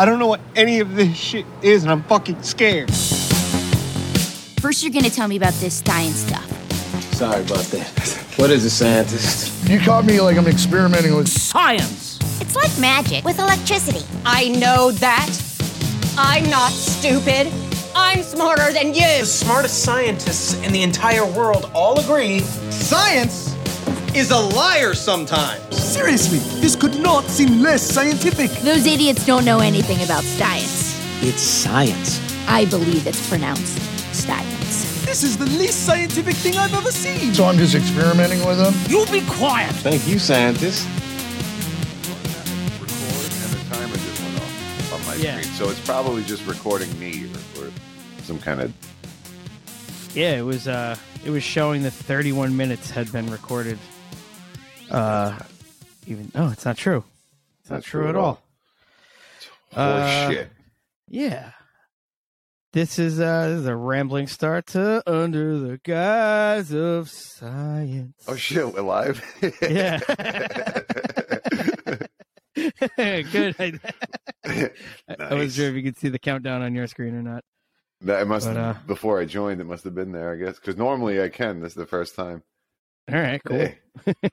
I don't know what any of this shit is, and I'm fucking scared. First, you're gonna tell me about this science stuff. Sorry about that. What is a scientist? You caught me like I'm experimenting with. Science! It's like magic with electricity. I know that. I'm not stupid. I'm smarter than you. The smartest scientists in the entire world all agree Science is a liar sometimes. Seriously, this could not seem less scientific. Those idiots don't know anything about science. It's science. I believe it's pronounced science. This is the least scientific thing I've ever seen. So I'm just experimenting with them. You be quiet! Thank you, scientist. record and the timer just went off on my Yeah. So it's probably just recording me or, or some kind of. Yeah, it was uh it was showing that 31 minutes had been recorded. Uh even no, it's not true. It's not, true, at all. Uh, Horseshit. Yeah. This is uh this is a rambling start to Under the Guise of Science. Oh shit, we're live. Yeah. Good. I, I wasn't sure if you could see the countdown on your screen or not. That must But, have, uh, before I joined. It must have been there, I guess, because normally I can. This is the first time. All right, cool. Hey.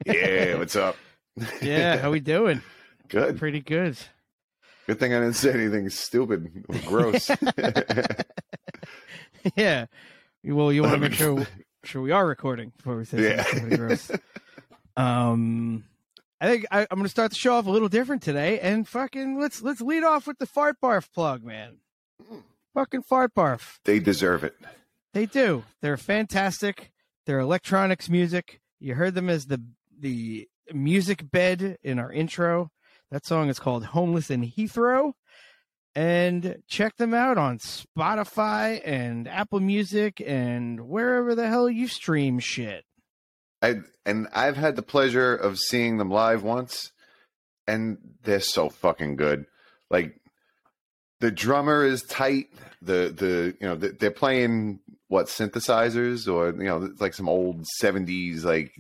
Yeah, what's up? Yeah, how we doing? Good. Pretty good. Good thing I didn't say anything stupid or gross. yeah. Well, you want to make sure sure we are recording before we say Yeah. something gross. Um, I think I, I'm going to start the show off a little different today, and fucking let's let's lead off with the fart barf plug, man. Fucking fart barf. they deserve it. They do. They're fantastic. They're electronics music. You heard them as the the music bed in our intro. That song is called Homeless in Heathrow. And check them out on Spotify and Apple Music and wherever the hell you stream shit. I and I've had the pleasure of seeing them live once, and they're so fucking good. Like the drummer is tight. The the you know the, they're playing what synthesizers or you know it's like some old seventies like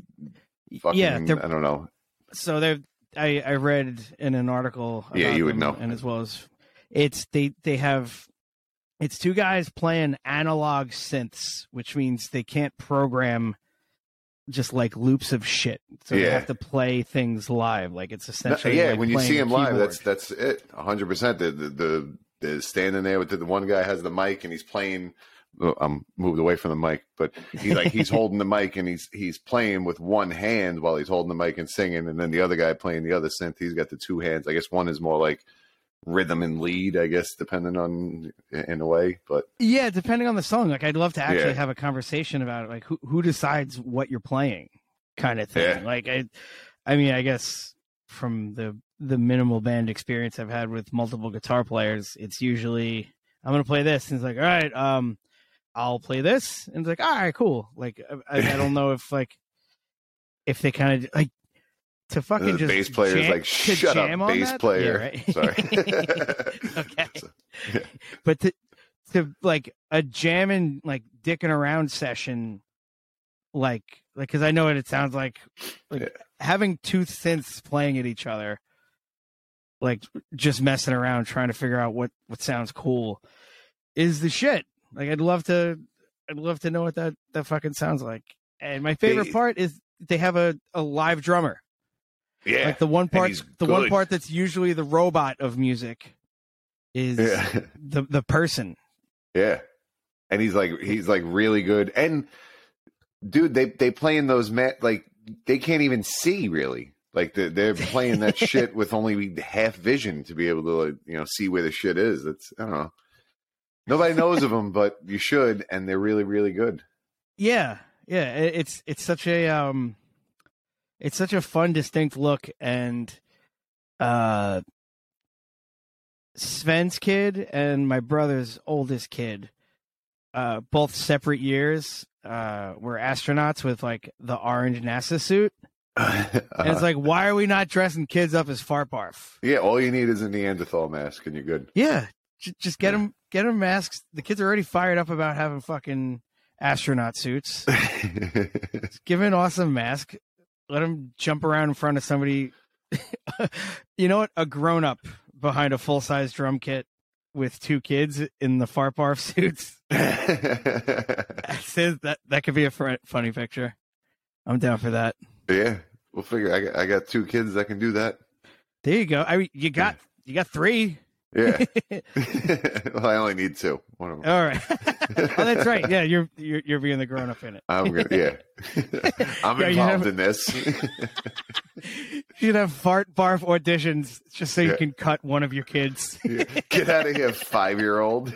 fucking Yeah, I don't know. So they I I read in an article Yeah, you would know. and as well as it's they they have it's two guys playing analog synths, which means they can't program just like loops of shit. So they Yeah. have to play things live. Like it's essentially yeah, like when you see them live, that's that's it. hundred percent. The the the standing there with the, the one guy has the mic and he's playing. oh, I'm moved away from the mic, but he's like he's holding the mic and he's he's playing with one hand while he's holding the mic and singing, and then the other guy playing the other synth. He's got the two hands. I guess one is more like rhythm and lead. I guess depending on in a way, but Yeah, depending on the song. Like I'd love to actually Yeah. have a conversation about it. Like who who decides what you're playing, kind of thing. Yeah. Like I, I mean, I guess from the the minimal band experience I've had with multiple guitar players, it's usually I'm gonna play this, and it's like, all right, um, I'll play this, and it's like, all right, cool. Like I, I don't know if like if they kind of like to fucking the just bass player is jam- like, "Shut up, bass that? player." Yeah, Sorry. right. okay. But to to like a jamming like dicking around session, like like because I know what it sounds like, like having two synths playing at each other, like just messing around trying to figure out what what sounds cool, is the shit. Like I'd love to, I'd love to know what that that fucking sounds like. And my favorite They- part is they have a a live drummer. yeah, Like the one part, the one part that's usually the robot of music is Yeah. the the person. Yeah. And he's like he's like really good. And dude, they they play in those mat like they can't even see really. Like they're, they're playing that shit with only half vision to be able to like, you know see where the shit is. It's I don't know. Nobody knows of them, but you should, and they're really really good. Yeah, yeah. It's it's such a um, it's such a fun, distinct look, and uh, Sven's kid and my brother's oldest kid, uh, both separate years, uh, were astronauts with like the orange NASA suit, and it's like, why are we not dressing kids up as fart barf? yeah, all you need is a Neanderthal mask, and you're good. Yeah, j- just get them, get them masks. The kids are already fired up about having fucking astronaut suits. Give an awesome mask. Let them jump around in front of somebody. you know what? A grown up behind a full size drum kit with two kids in the fart barf suits. Says that that could be a fr- funny picture. I'm down for that. yeah, we'll figure. I got, I got two kids that can do that. There you go. I mean, you got you got three. Yeah. well, I only need two. One of them. All right. oh, that's right. Yeah, you're you're you're being the grown up in it. I'm gonna, yeah. I'm Yeah, involved have- in this. You should have fart barf auditions just so you can cut one of your kids. Yeah. Get out of here, five year old.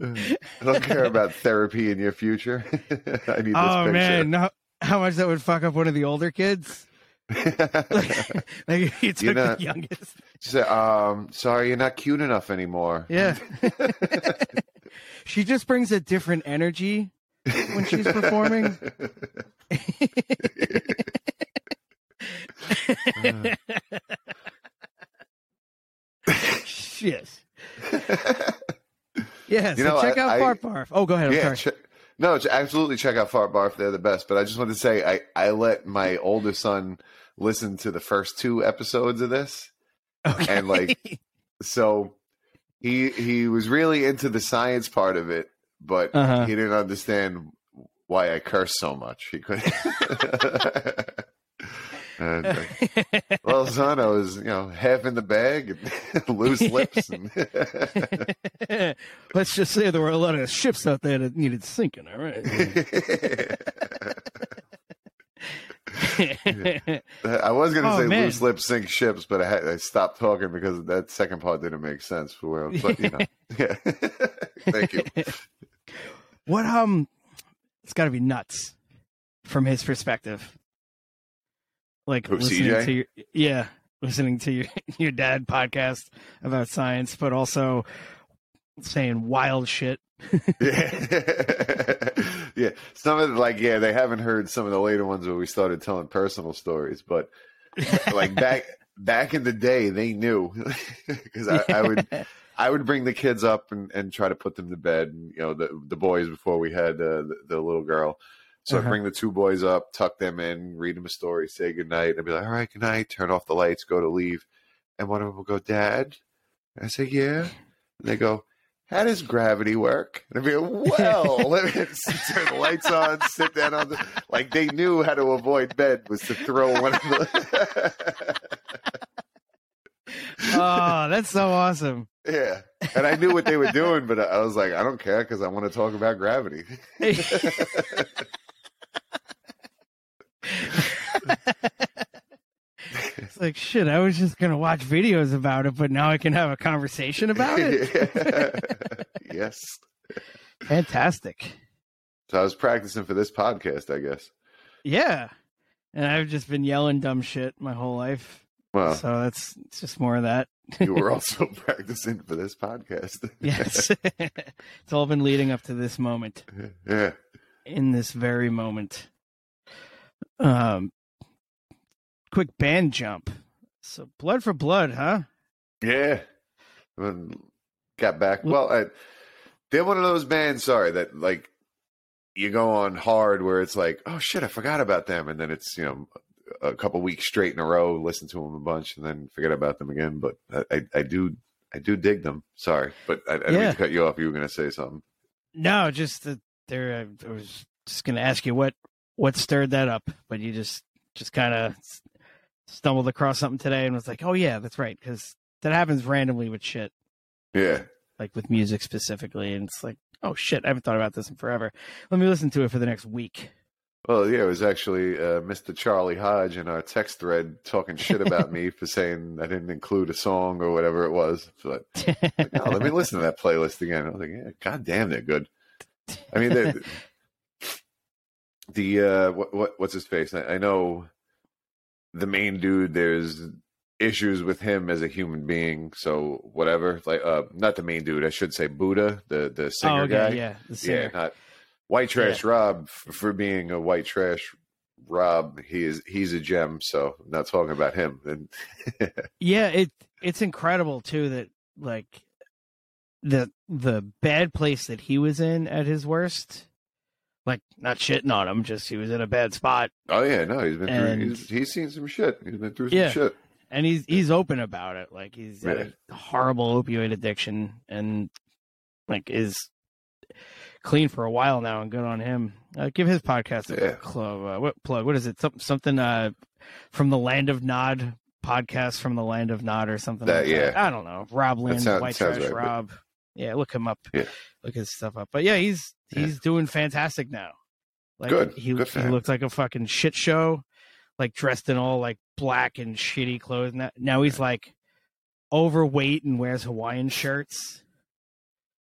I don't care about therapy in your future. I need this oh picture. man, no, how much that would fuck up one of the older kids? like, like took not, the youngest. She said, um, sorry, you're not cute enough anymore. Yeah. she just brings a different energy when she's performing. Shit. Yeah, so You know, check I- out I- Fart Barf. Oh, go ahead. I'm yeah, sorry. no, absolutely check out Fart Barf. They're the best. But I just wanted to say, I, I let my older son listen to the first two episodes of this. okay. and, like, So he he was really into the science part of it, but Uh-huh. he didn't understand why I curse so much. He couldn't. and, uh, well, son, I was you know half in the bag and loose lips. And Let's just say there were a lot of ships out there that needed sinking. All right. I was going to Oh, say man. loose lips sink ships, but I, had, I stopped talking because that second part didn't make sense for where. But you know, yeah. Thank you. what um, it's got to be nuts from his perspective. Like Who, listening CJ? to your, yeah, listening to your your dad podcast about science, but also saying wild shit. yeah, yeah. Some of the, like yeah, they haven't heard some of the later ones where we started telling personal stories, but like back back in the day, they knew because I, I would I would bring the kids up and, and try to put them to bed. And, you know, the the boys before we had uh, the, the little girl. So Uh-huh. bring the two boys up, tuck them in, read them a story, say goodnight. I'd be like, all right, good night, turn off the lights, go to leave. And one of them will go, Dad. And I say, yeah. And they go, how does gravity work? And I'd be like, well, let me turn the lights on, sit down on the, like they knew how to avoid bed was to throw one of the, oh, that's so awesome. yeah. And I knew what they were doing, but I was like, I don't care because I want to talk about gravity. It's like shit. I was just gonna watch videos about it, but now I can have a conversation about it. yes. Fantastic. So I was practicing for this podcast, I guess. Yeah, and I've just been yelling dumb shit my whole life. Well, So that's it's just more of that. you were also practicing for this podcast. Yes, it's all been leading up to this moment. yeah. In this very moment. Um, quick band jump. So blood for blood, huh? Yeah. Got back. Well, I, they're one of those bands, sorry, that like you go on hard where it's like, oh shit, I forgot about them. And then it's, you know, a couple weeks straight in a row, listen to them a bunch and then forget about them again. But I, I, I do, I do dig them. Sorry. But I, I didn't to cut you off. You were going to say something. No, just that there. I was just gonna ask you what what stirred that up, but you just just kind of stumbled across something today and was like, "Oh yeah, that's right," because that happens randomly with shit, Yeah. like with music specifically, and it's like, "Oh shit, I haven't thought about this in forever. Let me listen to it for the next week." Well, yeah, it was actually uh, Mr. Charlie Hodge in our text thread talking shit about me for saying I didn't include a song or whatever it was. But like, oh, let me listen to that playlist again. I was like, yeah, god damn, they're good. I mean, the uh, what, what what's his face? I, I know the main dude. There's issues with him as a human being. So whatever, like uh, not the main dude. I should say Buddha, the the singer oh, okay, guy. yeah, the Yeah, not white trash Rob for being a white trash Rob. He is he's a gem. So I'm not talking about him. And Yeah, it it's incredible too that like the the bad place that he was in at his worst. Like not shitting on him, just he was in a bad spot. oh yeah, no, he's been And- through. He's, he's seen some shit. He's been through some Yeah. shit. and he's he's open about it. Like he's got a horrible opioid addiction, and like is clean for a while now, and good on him. Uh, give his podcast a Yeah. club. Uh, what plug? What is it? Something something uh, from the land of Nod podcast from the land of Nod or something. That- like that. yeah. I don't know. Rob Lind, sound- White Trash right, but- Rob. Yeah, look him up. Yeah. Look his stuff up. But yeah, he's Yeah. he's doing fantastic now. Like Good. he Good he looked like a fucking shit show, like dressed in all like black and shitty clothes. Now, now he's like overweight and wears Hawaiian shirts.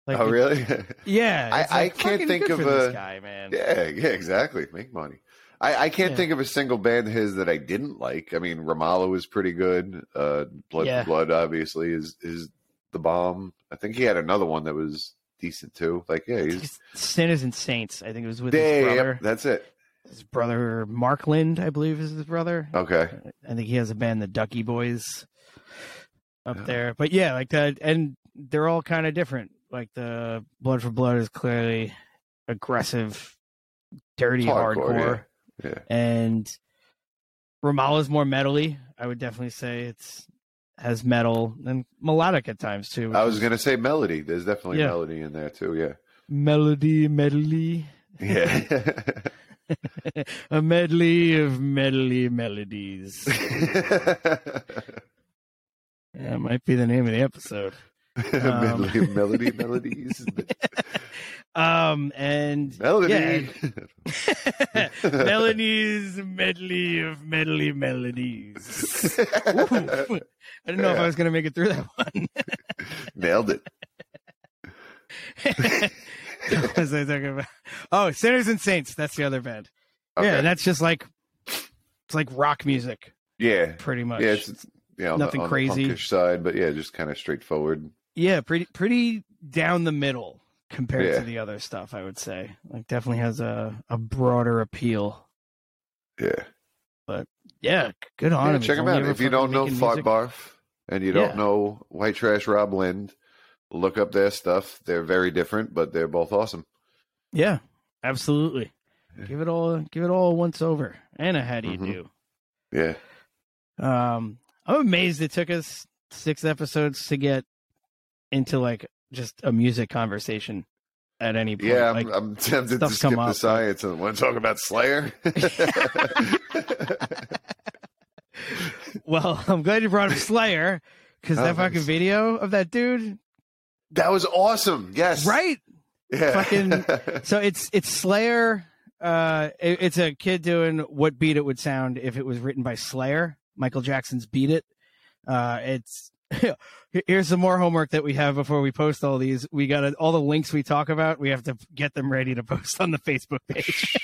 Like oh, really? Yeah, I- it's, I can't think of a- guy, man. yeah, yeah, exactly. Make money. I, I can't Yeah. think of a single band of his that I didn't like. I mean, Ramallah was pretty good. Uh, Blood Yeah. Blood, obviously, is is the bomb. I think he had another one that was decent too. Like, yeah, he's Sinners and Saints. I think it was with yeah, his brother. yep, that's it. His brother Mark Lind, I believe, is his brother. Okay, I think he has a band, the Ducky Boys, up Yeah. there. But yeah, like that, and they're all kind of different. Like the Blood for Blood is clearly aggressive, dirty, hardcore, hardcore, yeah. and Ramallah's more metally. I would definitely say it's has metal and melodic at times too. I was is gonna say melody. There's definitely Yeah. melody in there too. Yeah, melody, medley, yeah. a medley of medley melodies. Yeah, might be the name of the episode. Um, melody, melody, melodies, Um, and melody. yeah, melodies, medley of medley melodies. Ooh, I didn't know if I was going to make it through that one. Nailed it. what was I talking about? Oh, Sinners and Saints. That's the other band. Yeah, Okay. and that's just like it's like rock music, Yeah, pretty much. yeah. It's, it's yeah, Nothing the, crazy. Side, but yeah, just kind of straightforward. Yeah, pretty pretty down the middle compared Yeah. to the other stuff. I would say, like, definitely has a a broader appeal. Yeah, But Yeah, good on yeah him. check them out. If you don't know music- Barf and you don't know White Trash Rob Lind, look up their stuff. They're very different, but they're both awesome. Yeah, absolutely. Give it all, give it all once over. Anna, how do you Mhm. do? Yeah, Um, I'm amazed it took us six episodes to get into like just a music conversation at any point. yeah. like, I'm, I'm tempted to skip come the science and want to talk about Slayer. well, I'm glad you brought up Slayer because Oh, that fucking thanks. video of that dude, that was awesome. Yes, right? Yeah. Fucking- So it's it's Slayer. Uh, it- it's a kid doing what beat it would sound if it was written by Slayer. Michael Jackson's "Beat It." Uh, it's here's some more homework that we have before we post all these. We got all the links we talk about. We have to get them ready to post on the Facebook page.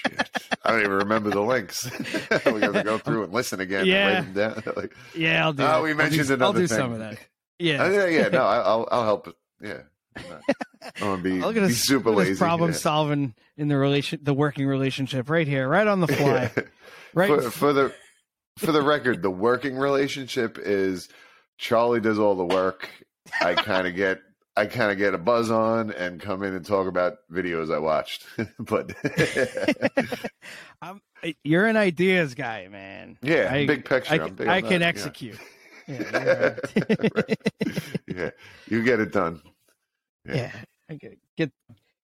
I don't even remember the links. we got to go through and listen again. Yeah. And write them down. like, yeah, I'll do. Oh, that. we I'll mentioned do, another I'll do thing. some of that. Yeah, Oh, yeah, yeah. No, I'll I'll help. Yeah, I'm gonna be, Look at be us, super look lazy. problem yeah. solving in the relation, the working relationship, right here, right on the fly, Yeah. right. For, for the for the record, the working relationship is Charlie does all the work. I kind of get I kind of get a buzz on and come in and talk about videos I watched. but I'm, you're an ideas guy, man. yeah, I- big picture. I, big I can that, execute. Yeah, you're right. yeah, you get it done. yeah, I get get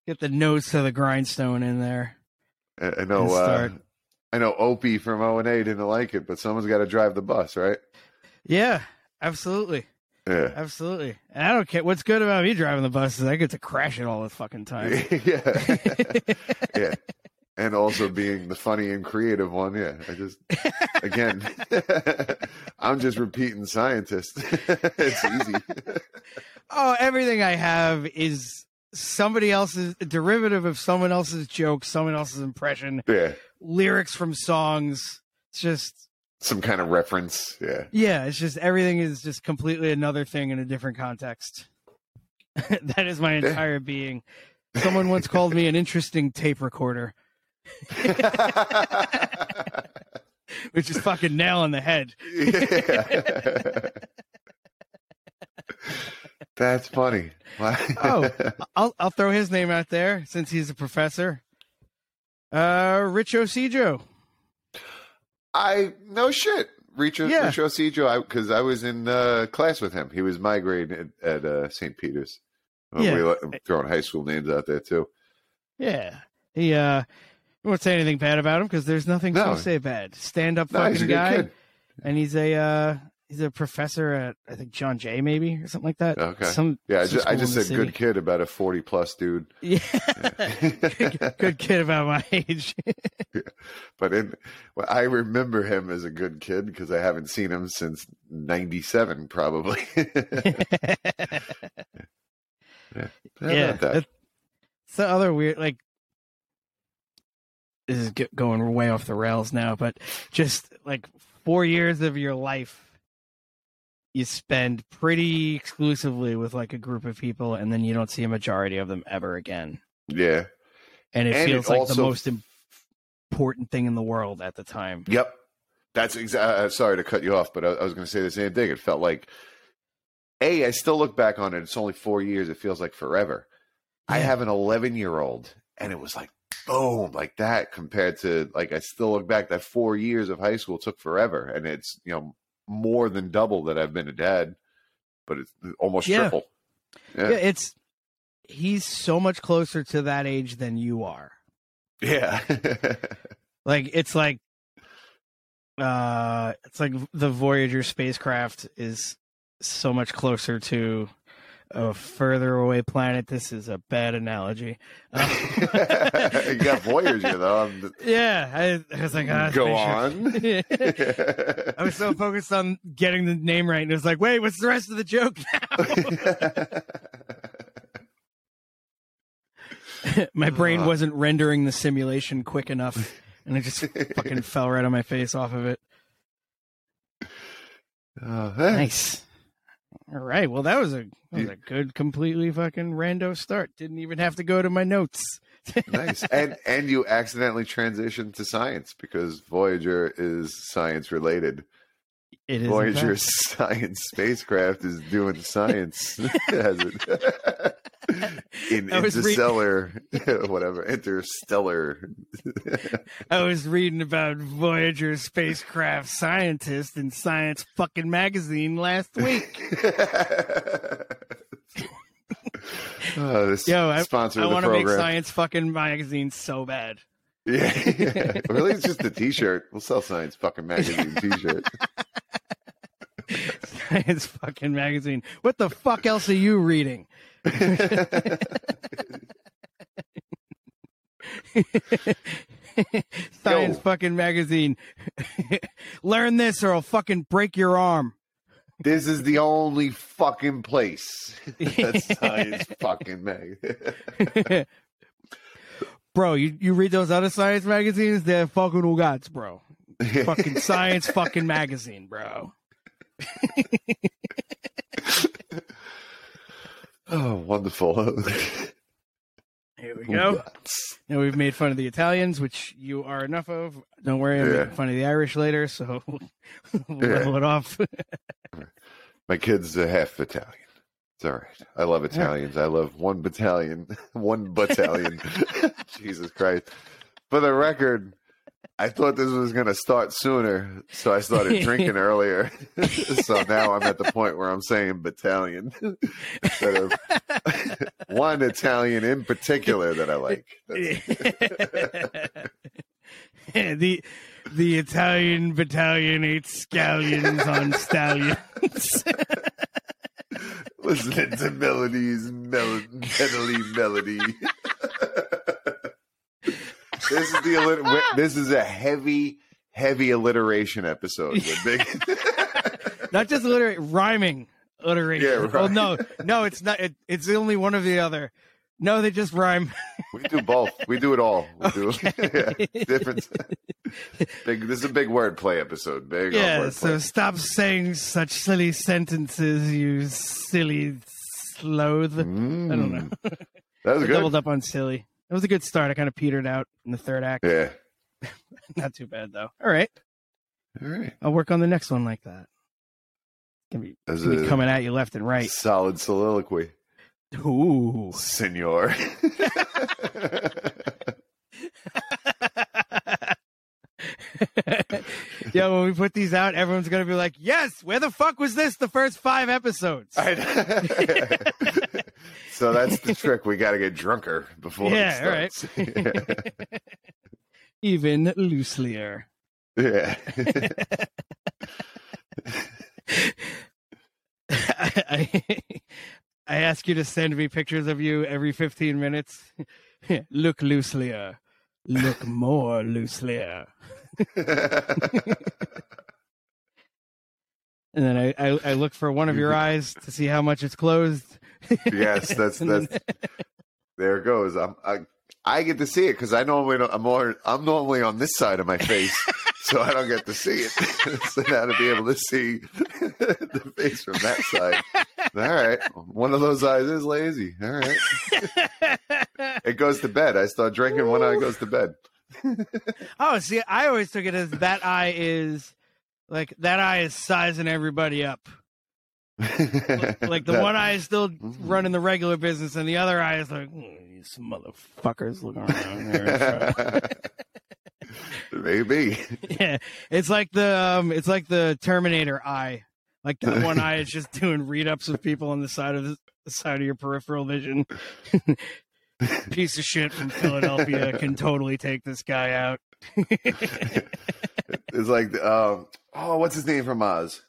get the nose to the grindstone in there. I, I know. Uh. I know. Opie from O and A didn't like it, but someone's got to drive the bus, right? Yeah, absolutely, Yeah. absolutely. And I don't care what's good about me driving the bus is I get to crash it all the fucking time. yeah. yeah. And also being the funny and creative one. Yeah. I just, again, I'm just repeating scientist. it's easy. oh, everything I have is somebody else's a derivative of someone else's joke, someone else's impression, yeah. lyrics from songs. It's just Some kind of reference. Yeah. yeah, it's just everything is just completely another thing in a different context. that is my entire being. Someone once called me an interesting tape recorder, which is fucking nail on the head. yeah. That's funny. Oh, I'll I'll throw his name out there since he's a professor. Uh, Rich Ocijo. I no shit. Richo, Yeah. Richo Cijo? Because I, was in uh, class with him. He was my grade at, at uh, St. Peter's. Uh, Yeah. We let- I'm throwing high school names out there too. Yeah. He uh won't say anything bad about him because there's nothing No. to say bad. Stand up No, fucking he's a good guy. kid. And he's a uh he's a professor at I think John Jay maybe or something like that. Okay. Some yeah, I just, I just said good kid about a 40 plus dude. Yeah. good, good kid about my age. But in, well, I remember him as a good kid because I haven't seen him since 97, probably. yeah. Yeah. that- It's the other weird like this is going way off the rails now, but just like four years of your life you spend pretty exclusively with like a group of people and then you don't see a majority of them ever again. Yeah. And it And it feels like the most important thing in the world at the time. Yep. That's exactly. Uh, uh, sorry to cut you off, but I, I was going to say the same thing. It felt like, a. I still look back on it. It's only four years. It feels like forever. I have an 11 year old, and it was like boom, like that. Compared to like, I still look back. That four years of high school took forever, and it's you know more than double that I've been a dad, but it's almost Yeah. triple. Yeah. Yeah. it's he's so much closer to that age than you are. Yeah. Like it's like uh it's like the Voyager spacecraft is so much closer to a further away planet. This is a bad analogy. Um, you got Voyager though. Yeah, I, I was like, ah, Go on. I was so focused on getting the name right, and it was like, wait, what's the rest of the joke now? my brain Uh. wasn't rendering the simulation quick enough, and it just fucking fell right on my face off of it. Oh, hey. Nice. All right. Well, that was a that was a good, completely fucking rando start. Didn't even have to go to my notes. nice and and you accidentally transitioned to science because voyager is science related It is voyager science spacecraft is doing science Has it- in I was re- interstellar whatever interstellar I was reading about Voyager spacecraft scientist in Science fucking magazine last week. oh, this Yo, I, sponsor I of want to make Science fucking magazine so bad. yeah, yeah. really it's just a t-shirt we'll sell science fucking magazine t-shirt Science fucking magazine. What the fuck else are you reading? Science Yo. fucking magazine. Learn this or I'll fucking break your arm. This is the only fucking place that's science fucking mag. bro, you, you read those other science magazines? They're fucking ugats, bro. Fucking science fucking magazine, bro. Oh, wonderful. Here we go. Now we've made fun of the Italians, which you are enough of. Don't worry, I'm Yeah. making fun of the Irish later, so we'll Yeah. level it off. My kid's a half Italian. It's all right. I love Italians. I love one battalion, one battalion. Jesus Christ. For the record, I thought this was going to start sooner, so I started drinking earlier. so now I'm at the point where I'm saying battalion instead of one Italian in particular that I like. The the Italian battalion ate scallions on stallions. listening to melodies, mel- medley melody. This is the allit- this is a heavy, heavy alliteration episode. With big, not just alliterate, rhyming alliteration. Yeah, Well, no, no, it's not. It, it's only one or the other. No, they just rhyme. we do both. We do it all. We do yeah, different. big. This is a big wordplay episode. Big. yeah, so stop saying such silly sentences, you silly sloth. I don't know. Mm. That was good. doubled up on silly. It was a good start. I kind of petered out in the third act. Yeah. Not too bad though. All right, All right. I'll work on the next one like that. Gonna be, be coming at you left and right. Solid soliloquy, Ooh. senor. Yeah, when we put these out, everyone's gonna be like, "Yes, where the fuck was this the first five episodes?" So that's the trick. We got to get drunker before Yeah, all it starts. Even looselier. yeah. I, I, I ask you to send me pictures of you every 15 minutes. Look looselier. Look more looselier. And then I, I, I look for one of your eyes to see how much it's closed. yes, that's then- that's. There it goes. I'm, I I get to see it because I normally don't, I'm more I'm normally on this side of my face, so I don't get to see it. so now to be able to see the face from that side. All right, one of those eyes is lazy. All right, it goes to bed. I start drinking. One eye goes to bed. Oh, see, I always took it as that eye is like that eye is sizing everybody up. Like the That- one eye is still running the regular business, and the other eye is like "Mm, these motherfuckers looking around here. Maybe. yeah, it's like the um, it's like the Terminator eye. Like that one eye is just doing read ups of people on the side of the, the side of your peripheral vision. Piece of shit from Philadelphia can totally take this guy out. It's like, um, oh, what's his name from Oz?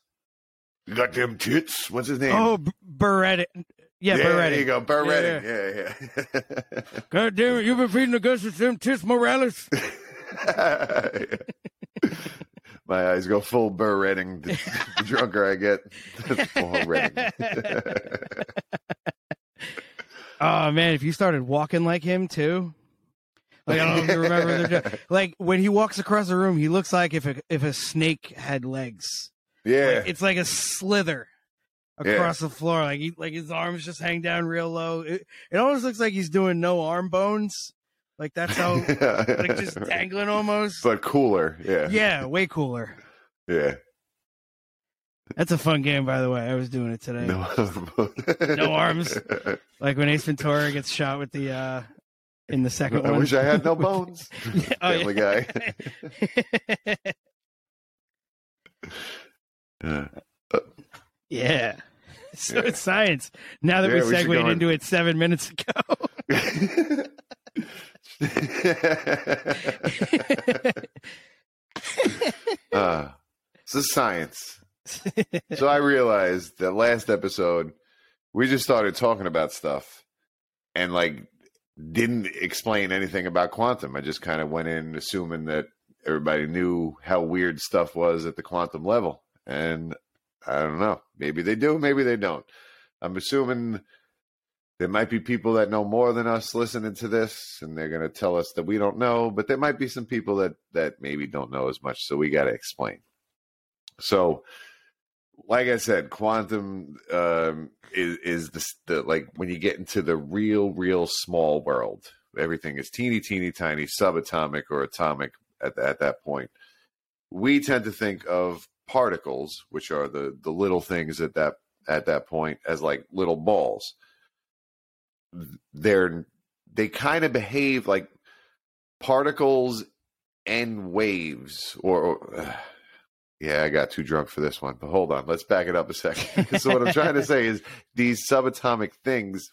You got them tits. What's his name? oh, Beretta. Yeah, yeah, Beretta. there you go, Burr Yeah, Redding. Yeah, yeah. God damn it, you've been feeding the guts with them tits, Morales. My eyes go full Burr Redding. The, the drunker I get, the full Redding. Oh man, if you started walking like him too. Like I don't know if you remember the like when he walks across the room, he looks like if a if a snake had legs. yeah, Like, it's like a slither across the floor. Like he like his arms just hang down real low. It, it almost looks like he's doing no arm bones. Like that's how like just dangling almost. but cooler. Yeah, Yeah, way cooler. yeah. That's a fun game, by the way. I was doing it today. No, No arms. Like when Ace Ventura gets shot with the uh in the second I one. wish I had no bones. Oh, Family yeah. Guy. Yeah. yeah. So Yeah. it's science. Now that Yeah, we we segued in- into it seven minutes ago. uh, it's a science. So I realized that last episode we just started talking about stuff and like didn't explain anything about quantum. I just kind of went in assuming that everybody knew how weird stuff was at the quantum level. And I don't know. Maybe they do, maybe they don't. I'm assuming there might be people that know more than us listening to this and they're going to tell us that we don't know, but there might be some people that that maybe don't know as much, so we got to explain. So like I said, quantum um, is is the, the like when you get into the real, real small world, everything is teeny, teeny, tiny, subatomic or atomic at at that point. We tend to think of particles, which are the the little things at that at that point, as like little balls. They're they kind of behave like particles and waves, or, or yeah, I got too drunk for this one, but hold on. Let's back it up a second. so, what I'm trying to say is these subatomic things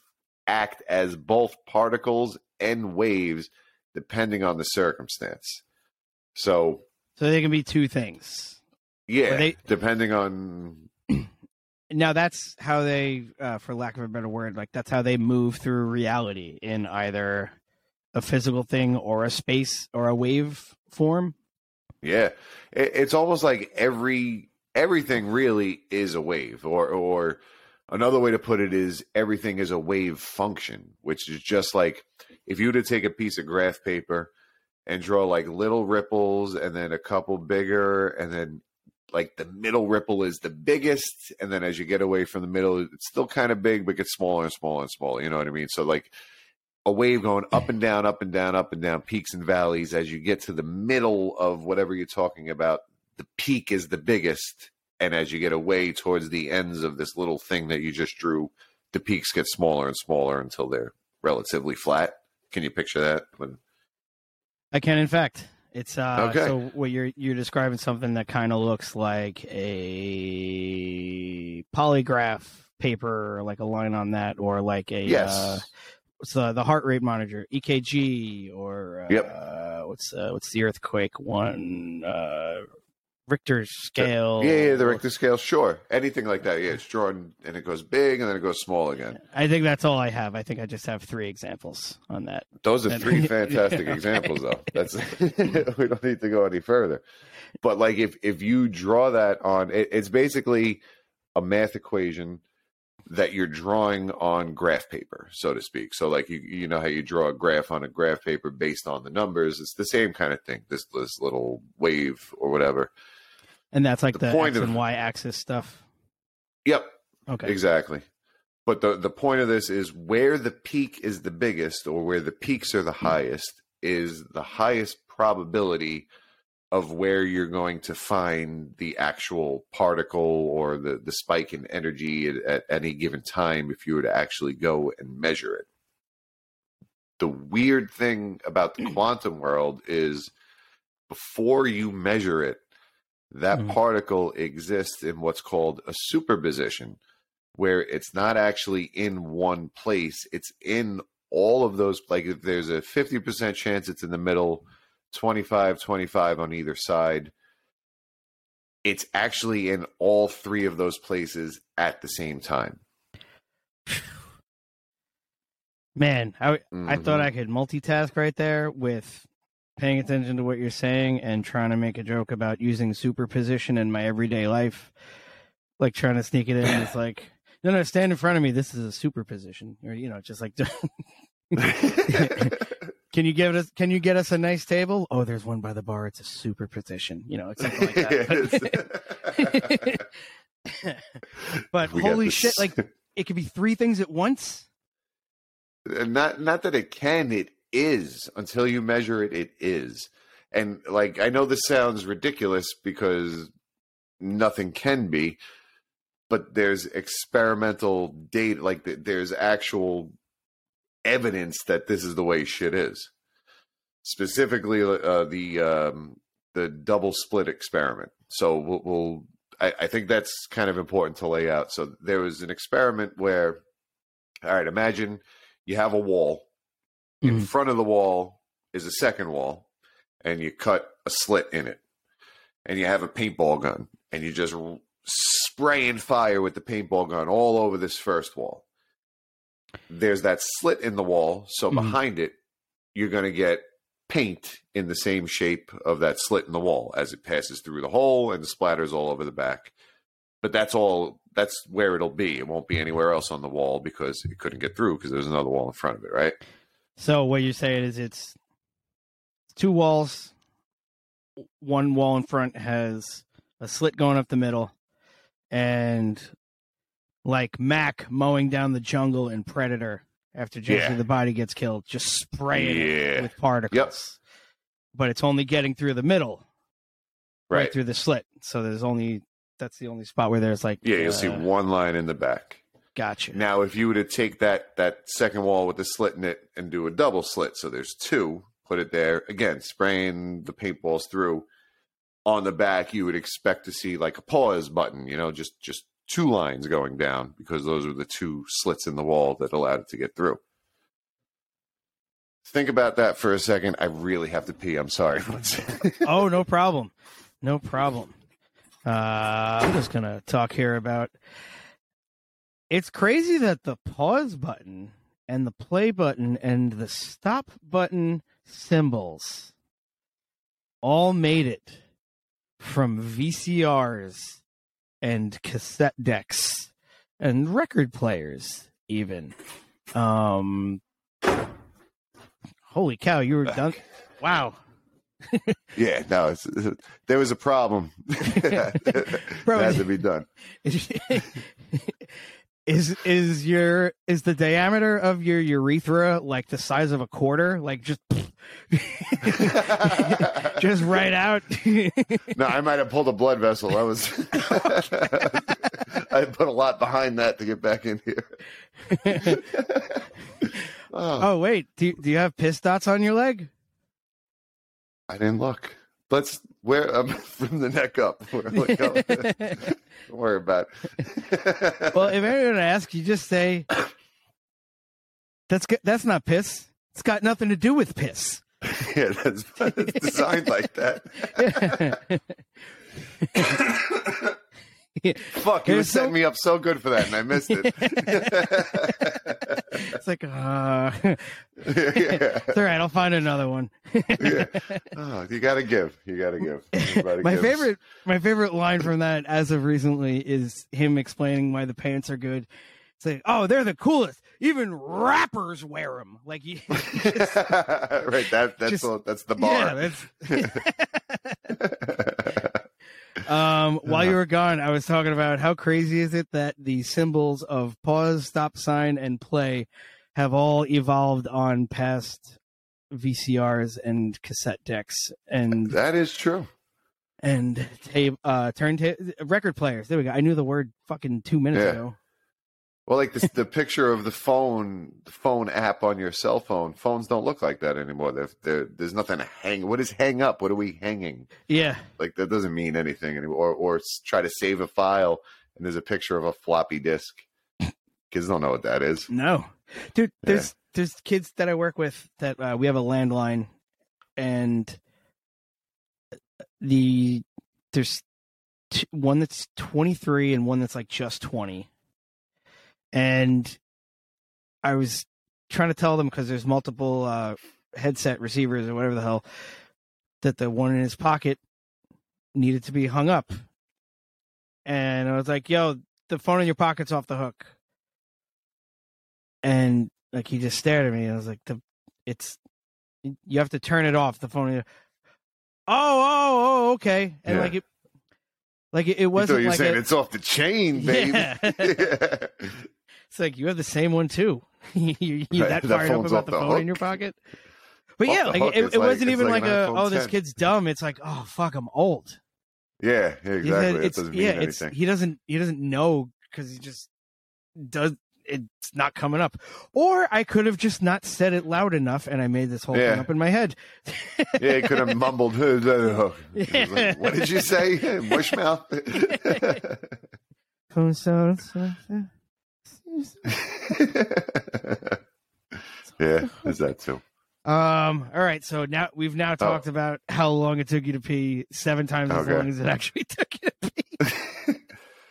act as both particles and waves depending on the circumstance. So, so they can be two things. yeah, they- depending on. Now that's how they, uh, for lack of a better word, like that's how they move through reality in either a physical thing or a space or a wave form. Yeah, it, it's almost like every everything really is a wave, or or another way to put it is everything is a wave function, which is just like if you were to take a piece of graph paper and draw like little ripples, and then a couple bigger, and then like the middle ripple is the biggest, and then as you get away from the middle, it's still kind of big, but gets smaller and smaller and smaller. You know what I mean? So like a wave going up and down, up and down, up and down, peaks and valleys. As you get to the middle of whatever you're talking about, the peak is the biggest. And as you get away towards the ends of this little thing that you just drew, the peaks get smaller and smaller until they're relatively flat. Can you picture that? When I can, in fact, It's uh Okay. so what you're you're describing something that kind of looks like a polygraph paper, like a line on that, or like a Yes. uh, what's the the heart rate monitor, EKG, or uh, Yep. what's uh, what's the earthquake one, uh, Richter scale. Yeah, yeah, the Richter scale, sure. Anything like that. Yeah, it's drawn and it goes big and then it goes small again. I think that's all I have. I think I just have three examples on that. Those are three fantastic examples, though. That's we don't need to go any further. But like, if if you draw that on, it, it's basically a math equation that you're drawing on graph paper, so to speak. So, like, you you know how you draw a graph on a graph paper based on the numbers. It's the same kind of thing. This this little wave or whatever. And that's like The the, point X of- and Y axis stuff. Yep, Okay. Exactly. But the the point of this is where the peak is the biggest or where the peaks are the hmm. highest is the highest probability of where you're going to find the actual particle or the, the spike in energy at, at any given time if you were to actually go and measure it. The weird thing about the quantum world is before you measure it, that Mhm. particle exists in what's called a superposition, where it's not actually in one place, it's in all of those. Like if there's a 50% chance it's in the middle, 25, 25 on either side. It's actually in all three of those places at the same time. Man, I I thought. I mm-hmm. could multitask right there with paying attention to what you're saying and trying to make a joke about using superposition in my everyday life. Like trying to sneak it in. It's like, no, no, stand in front of me. This is a superposition. Or, you know, just like, can you give us, can you get us a nice table? Oh, there's one by the bar. It's a superposition. You know, it's something like that. but We holy shit, like it could be three things at once. Uh, not not that it can it is until you measure it it is and like i know this sounds ridiculous because nothing can be but there's experimental data like there's actual evidence that this is the way shit is specifically uh, the um the double slit experiment so we'll, we'll I, I think that's kind of important to lay out so there was an experiment where all right imagine you have a wall. In Mhm. front of the wall is a second wall, and you cut a slit in it. And you have a paintball gun, and you just spraying fire with the paintball gun all over this first wall. There's that slit in the wall, so Mhm. behind it, you're going to get paint in the same shape of that slit in the wall as it passes through the hole and splatters all over the back. But that's all. That's where it'll be. It won't be anywhere else on the wall because it couldn't get through because there's another wall in front of it, right? So what you're saying is it's two walls. One wall in front has a slit going up the middle, and like Mac mowing down the jungle in Predator after Jesse Yeah. the Body gets killed, just spraying it with particles. But it's only getting through the middle, right. Right. through the slit. So there's only that's the only spot where there's like Yeah, you'll see uh, one line in the back. Gotcha. Now, if you were to take that that second wall with the slit in it and do a double slit, so there's two, put it there again, spraying the paintballs through. On the back, you would expect to see like a pause button, you know, just just two lines going down because those are the two slits in the wall that allowed it to get through. Think about that for a second. I really have to pee. I'm sorry. oh, no problem. No problem. Uh, I'm just gonna talk here about. It's crazy that the pause button and the play button and the stop button symbols all made it from VCRs and cassette decks and record players, even. Um, holy cow, you were done. Wow. yeah, no, it's, there was a problem. that had to be done. Is is your is the diameter of your urethra like the size of a quarter? Like just just right out? No i might have pulled a blood vessel. I was i put a lot behind that to get back in here. Oh. oh. wait. Do do you have piss dots on your leg? I didn't look. Let's where um, from the neck up. Oh, don't worry about. It. well, if anyone asks, you just say that's that's not piss. It's got nothing to do with piss. yeah, that's, that's designed like that. Fuck, you set so- me up so good for that, and I missed it. It's like, uh, yeah. it's all right. I'll find another one. yeah. Oh, you got to give. You got to give. Everybody my gives. favorite, my favorite line from that, as of recently, is him explaining why the pants are good. It's like, oh, they're the coolest. Even rappers wear them. Like, you, right. That that's Just- all, that's the yeah, bar. that's. Um, while you were gone, I was talking about how crazy is it that the symbols of pause, stop sign, and play have all evolved on past VCRs and cassette decks and that is true. and tape, uh, turn turntable record players. There we go. I knew the word fucking two minutes Yeah. ago. Well, like the the picture of the phone, the phone app on your cell phone. Phones don't look like that anymore. They're, they're, there's nothing to hang. What is hang up? What are we hanging? Yeah, Like that doesn't mean anything anymore. Or, or try to save a file and there's a picture of a floppy disk. Kids don't know what that is. no, dude. There's there's kids that I work with that uh, we have a landline, and the there's t- one that's 23 and one that's like just 20 and i was trying to tell them because there's multiple uh headset receivers or whatever the hell that the one in his pocket needed to be hung up and i was like yo the phone in your pocket's off the hook and like he just stared at me and i was like the it's you have to turn it off the phone oh oh oh okay and Yeah. like it like it, it wasn't you like saying a- it's off the chain, baby. Yeah. It's like you have the same one too. you you Right, that that fired up about the, phone hook. in your pocket. But Off yeah, like it, it like- wasn't even like like, a oh this kid's dumb. It's like oh fuck I'm old. yeah, yeah, exactly. said It doesn't mean yeah it's anything. he doesn't he doesn't know because he just does it's not coming up. Or I could have just not said it loud enough and I made this whole Yeah. thing up in my head. yeah, he could have mumbled. Like, what did you say? Mushmouth. Phone sound- yeah, is that too? Um. All right. So now we've now talked about how long it took you to pee seven times as Oh. Okay. long as it actually took you to pee.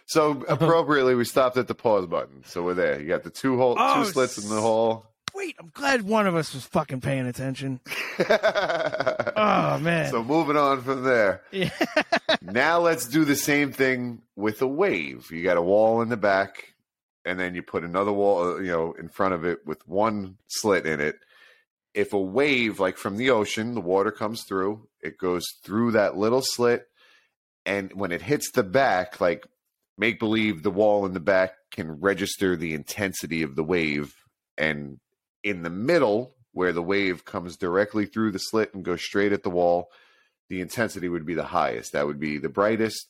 So appropriately, we stopped at the pause button. So we're there. You got the two hole, Oh, two slits in the hole. Wait, I'm glad one of us was fucking paying attention. Oh man. So moving on from there. Yeah. now let's do the same thing with a wave. You got a wall in the back, and then you put another wall, uh, you know, in front of it with one slit in it. If a wave, like from the ocean, the water comes through, it goes through that little slit, and when it hits the back, like make believe the wall in the back can register the intensity of the wave, and in the middle, where the wave comes directly through the slit and goes straight at the wall, the intensity would be the highest. That would be the brightest.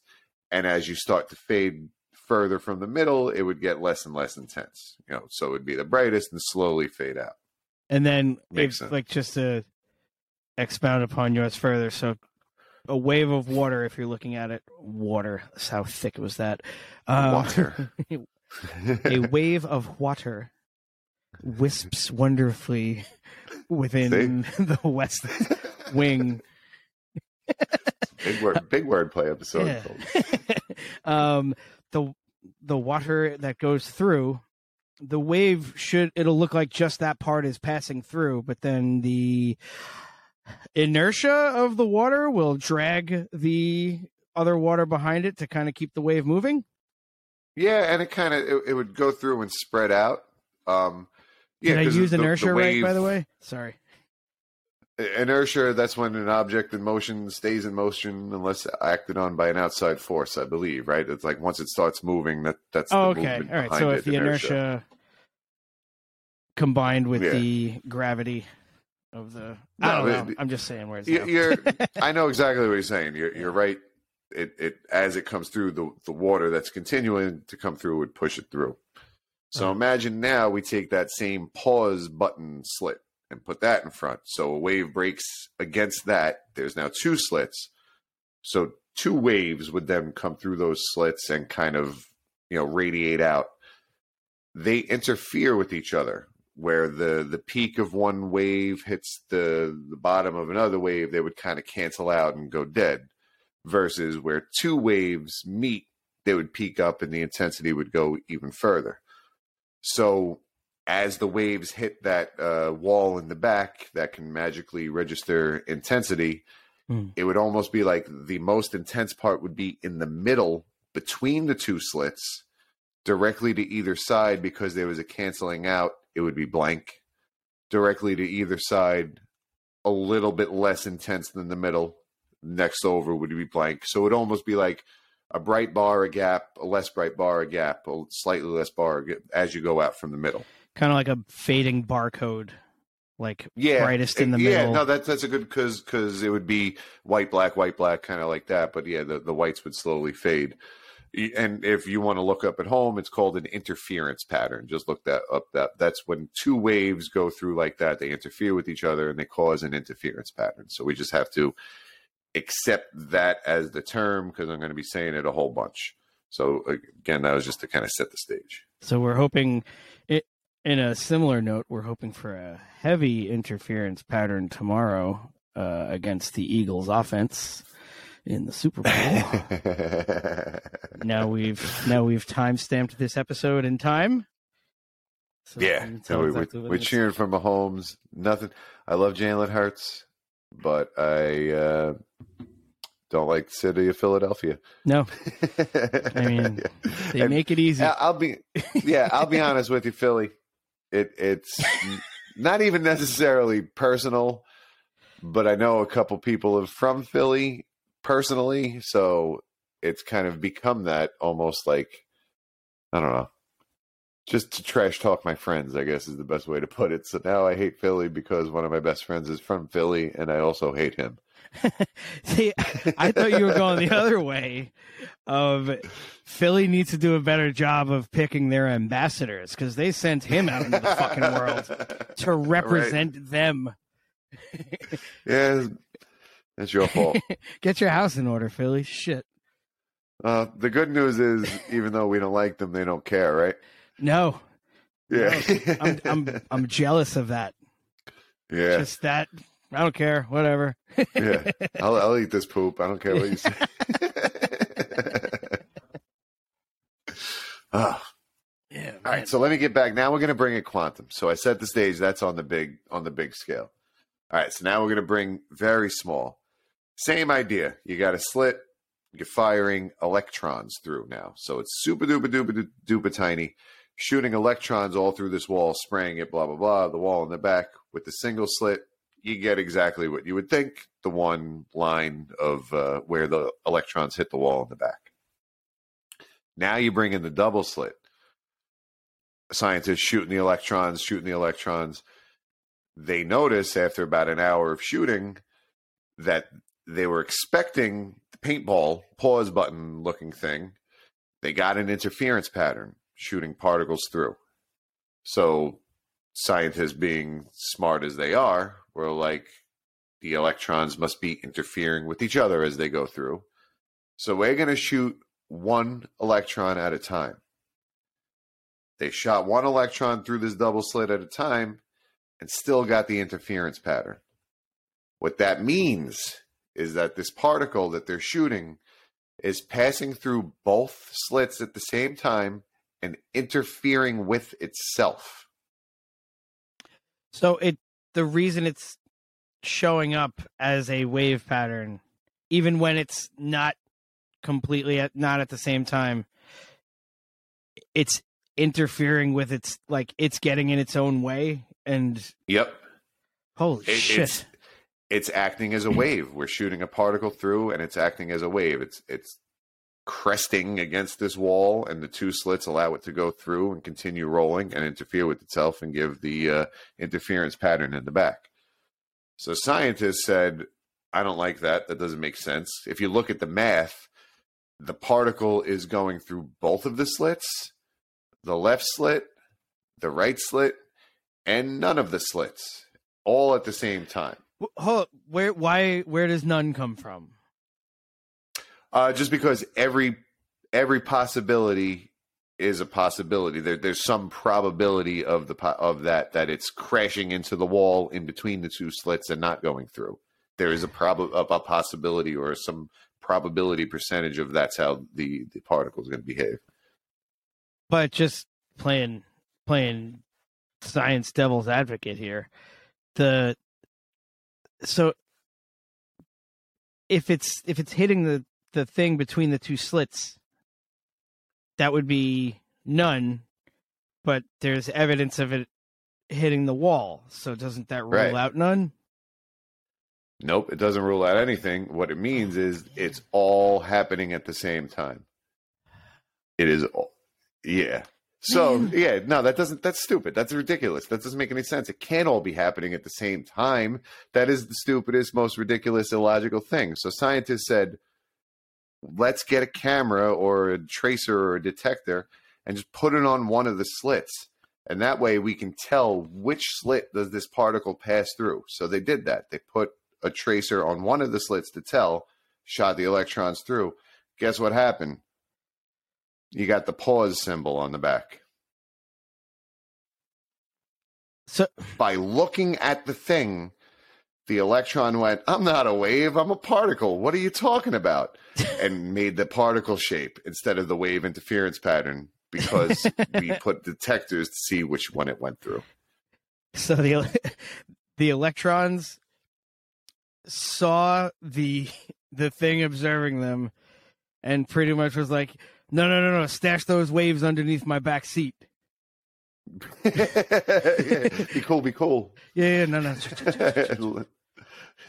And as you start to fade further from the middle, it would get less and less intense. You know, so it would be the brightest and slowly fade out. And then, Makes if, sense. like, just to expound upon yours further, so a wave of water, if you're looking at it, water. That's how thick was that. Um, Water. a wave of water wisps wonderfully within the west wing. big word, big word play episode. Yeah. um, the the water that goes through the wave should it'll look like just that part is passing through, but then the inertia of the water will drag the other water behind it to kind of keep the wave moving. Yeah, and it kind of it, it would go through and spread out. Um, yeah, Did I use the- the inertia right? By the way, sorry. Inertia, that's when an object in motion stays in motion unless acted on by an outside force, I believe, right? It's like once it starts moving, that that's Oh, okay. All right. So if the inertia, combined with Yeah. the gravity of the, I No, don't know. it- I'm just saying. You- now. You're, I know exactly what you're saying. You're, you're right. It, it as it comes through the the water that's continuing to come through would push it through. So Uh-huh. imagine now we take that same pause button slit and put that in front. So a wave breaks against that. There's now two slits. So two waves would then come through those slits and kind of, you know, radiate out. They interfere with each other where the the peak of one wave hits the the bottom of another wave, they would kind of cancel out and go dead. Versus where two waves meet, they would peak up and the intensity would go even further. So as the waves hit that uh, wall in the back that can magically register intensity, Hmm. it would almost be like the most intense part would be in the middle between the two slits, directly to either side because there was a canceling out, it would be blank. Directly to either side, a little bit less intense than the middle. Next over would be blank. So it would almost be like a bright bar, a gap, a less bright bar, a gap, a slightly less bar as you go out from the middle. Kind of like a fading barcode, like Yeah, brightest in the yeah, middle. Yeah, no, that's that's a good because because it would be white, black, white, black, kind of like that. But yeah, the, the whites would slowly fade. And if you want to look up at home, it's called an interference pattern. Just look that up. That that's when two waves go through like that. They interfere with each other and they cause an interference pattern. So we just have to accept that as the term because I'm going to be saying it a whole bunch. So again, that was just to kind of set the stage. So we're hoping, it, in a similar note, we're hoping for a heavy interference pattern tomorrow uh, against the Eagles' offense in the Super Bowl. now we've now we've time stamped this episode in time. So Yeah, no, we, exactly we're is. cheering for Mahomes. Nothing. I love Jalen Hurts, but I uh, don't like the city of Philadelphia. No, I mean they And make it easy. I'll be, yeah, I'll be honest with you, Philly. It it's not even necessarily personal, but I know a couple people from Philly personally, so it's kind of become that almost like I don't know. Just to trash talk my friends, I guess is the best way to put it. So now I hate Philly because one of my best friends is from Philly, and I also hate him. See, I thought you were going the other way. Of Philly needs to do a better job of picking their ambassadors because they sent him out into the fucking world to represent them. Yeah, that's your fault. Get your house in order, Philly. Shit. Uh, the good news is, even though we don't like them, they don't care, right? No, Yeah, I'm I'm I'm jealous of that. yeah, Just that. I don't care. Whatever. yeah. I'll, I'll eat this poop. I don't care what you say. oh. Yeah. All right, so let me get back. Now we're going to bring it quantum. So I set the stage. That's on the big on the big scale. All right, so now we're going to bring very small. Same idea. You got a slit. You're firing electrons through now. So it's super duper duper duper tiny, shooting electrons all through this wall, spraying it. Blah blah blah. The wall in the back with the single slit. You get exactly what you would think. The one line of uh, where the electrons hit the wall in the back. Now you bring in the double slit scientists shooting the electrons, shooting the electrons. They notice after about an hour of shooting that they were expecting the paintball pause button looking thing. They got an interference pattern shooting particles through. So scientists being smart as they are were like the electrons must be interfering with each other as they go through. So we're going to shoot one electron at a time. They shot one electron through this double slit at a time and still got the interference pattern. What that means is that this particle that they're shooting is passing through both slits at the same time and interfering with itself. So it the reason it's showing up as a wave pattern, even when it's not completely at not at the same time, it's interfering with its like it's getting in its own way and Yep. holy It- shit. It's, it's acting as a wave. We're shooting a particle through and it's acting as a wave. It's it's cresting against this wall and the two slits allow it to go through and continue rolling and interfere with itself and give the uh, interference pattern in the back. So scientists said, I don't like that. That doesn't make sense. If you look at the math, the particle is going through both of the slits, the left slit, the right slit, and none of the slits. all at the same time. Where, why, where does none come from? Uh, just because every every possibility is a possibility. There, there's some probability of the of that that it's crashing into the wall in between the two slits and not going through. There is a prob a, a possibility or some probability percentage of that's how the the particle is going to behave. But just playing, playing science devil's advocate here. The so if it's if it's hitting the the thing between the two slits, that would be none. But there's evidence of it hitting the wall, so doesn't that rule Right. out none? Nope, it doesn't rule out anything. What it means is it's all happening at the same time. It is, all, yeah. So yeah, no, that doesn't. That's stupid. That's ridiculous. That doesn't make any sense. It can't all be happening at the same time. That is the stupidest, most ridiculous, illogical thing. So scientists said, let's get a camera or a tracer or a detector and just put it on one of the slits. And that way we can tell which slit does this particle pass through. So they did that. They put a tracer on one of the slits to tell, shot the electrons through. Guess what happened? You got the pause symbol on the back. So By looking at the thing, the electron went, I'm not a wave, I'm a particle. What are you talking about? and made the particle shape instead of the wave interference pattern because we put detectors to see which one it went through. so the the electrons saw the the thing observing them and pretty much was like no no no no stash those waves underneath my back seat yeah, be cool, be cool. yeah, yeah no no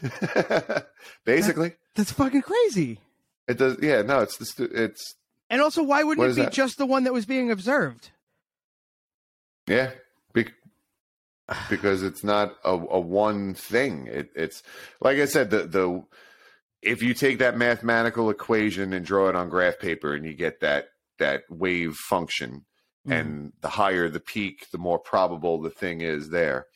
Basically, that's fucking crazy it does. Yeah, no, it's the it's and also why wouldn't it be that? just the one that was being observed yeah, be, because it's not a, a one thing. It, it's like I said, the the if you take that mathematical equation and draw it on graph paper, and you get that that wave function, hmm. and the higher the peak, the more probable the thing is there.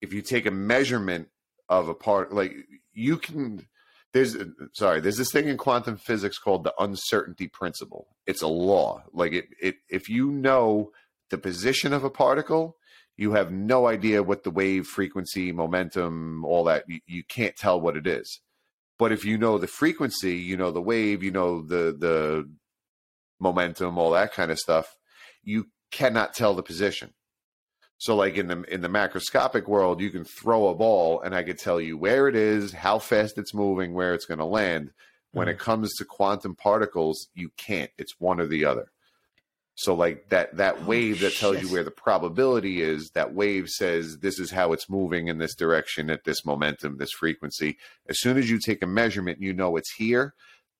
If you take a measurement of a part, like you can, there's sorry, there's this thing in quantum physics called the uncertainty principle. It's a law. Like it, it if you know the position of a particle, you have no idea what the wave frequency, momentum, all that. You, you can't tell what it is. But if you know the frequency, you know the wave, you know the the momentum, all that kind of stuff, you cannot tell the position. So like in the in the macroscopic world, you can throw a ball and I could tell you where it is, how fast it's moving, where it's going to land. When it mm-hmm. comes to quantum particles, you can't. It's one or the other. So like that that oh, wave that tells you where the probability is, that wave says this is how it's moving in this direction at this momentum, this frequency. As soon as you take a measurement, you know it's here.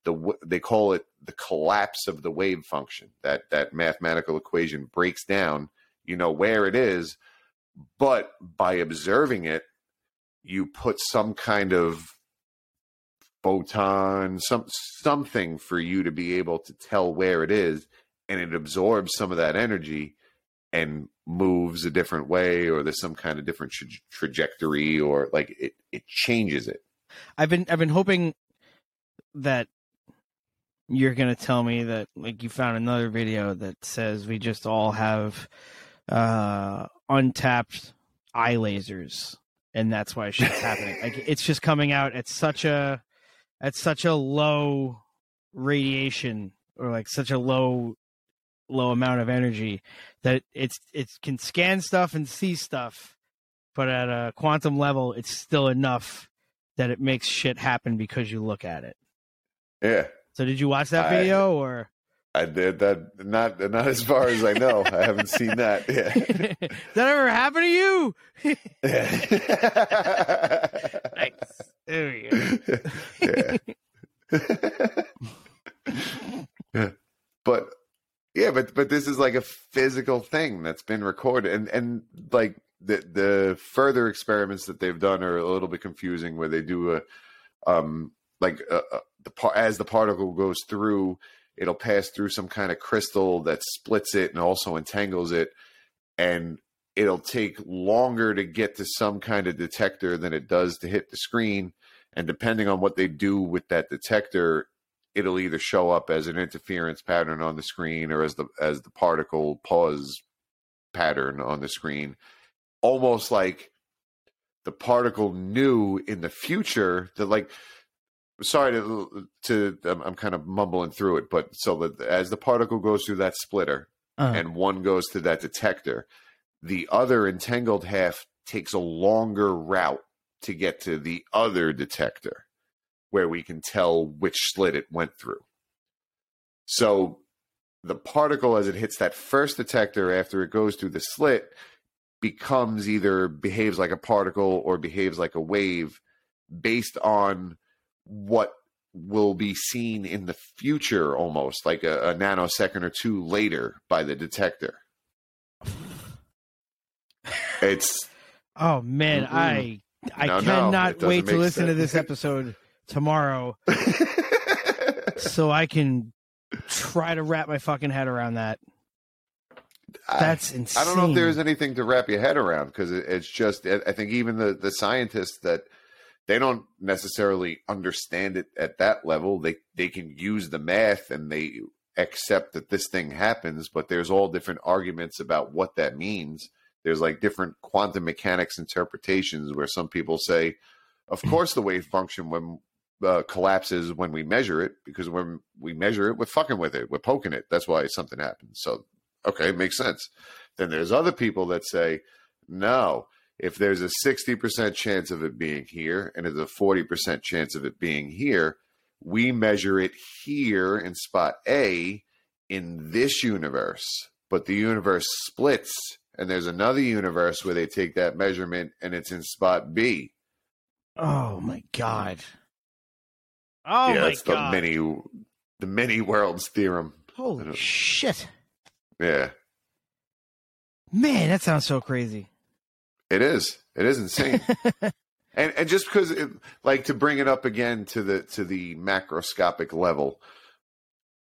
The they call it the collapse of the wave function. That that mathematical equation breaks down. You know where it is, but by observing it, you put some kind of photon, some something for you to be able to tell where it is, and it absorbs some of that energy and moves a different way, or there's some kind of different tra- trajectory, or like it it changes it. I've been I've been hoping that you're gonna tell me that like you found another video that says we just all have uh untapped eye lasers and that's why shit's happening. Like it's just coming out at such a at such a low radiation or like such a low low amount of energy that it's it can scan stuff and see stuff, but at a quantum level it's still enough that it makes shit happen because you look at it. Yeah, So did you watch that I- video or I did that. Not not as far as I know. I haven't seen that. Yeah. That ever happen to you? nice. There you go. yeah. yeah. But yeah, but but this is like a physical thing that's been recorded, and and like the the further experiments that they've done are a little bit confusing, where they do a um like uh, uh, the par- as the particle goes through, it'll pass through some kind of crystal that splits it and also entangles it, and it'll take longer to get to some kind of detector than it does to hit the screen. And depending on what they do with that detector, it'll either show up as an interference pattern on the screen or as the as the particle pause pattern on the screen. Almost like the particle knew in the future that like sorry to to I'm, I'm kind of mumbling through it, but so that as the particle goes through that splitter Uh-huh. and one goes to that detector, the other entangled half takes a longer route to get to the other detector where we can tell which slit it went through. So the particle as it hits that first detector after it goes through the slit becomes either behaves like a particle or behaves like a wave based on what will be seen in the future almost like a, a nanosecond or two later by the detector it's Oh man. I I No, no, cannot doesn't wait to listen to this episode tomorrow so I can try to wrap my fucking head around that. That's insane. I don't know if there's anything to wrap your head around because it, it's just. I I think even the the scientists that they don't necessarily understand it at that level. They they can use the math and they accept that this thing happens, but there's all different arguments about what that means. There's like different quantum mechanics interpretations where some people say, of course, the wave function when uh, collapses when we measure it because when we measure it, we're fucking with it, we're poking it. That's why something happens. So okay, it makes sense. Then there's other people that say, no, if there's a 60% chance of it being here and there's a 40% chance of it being here, we measure it here in spot A in this universe. But the universe splits and there's another universe where they take that measurement and it's in spot B. Oh my god. Oh yeah, my it's god. the many the many worlds theorem. Holy uh, shit. Yeah. Man, that sounds so crazy. It is. It is insane. and and just because it, like to bring it up again to the to the macroscopic level,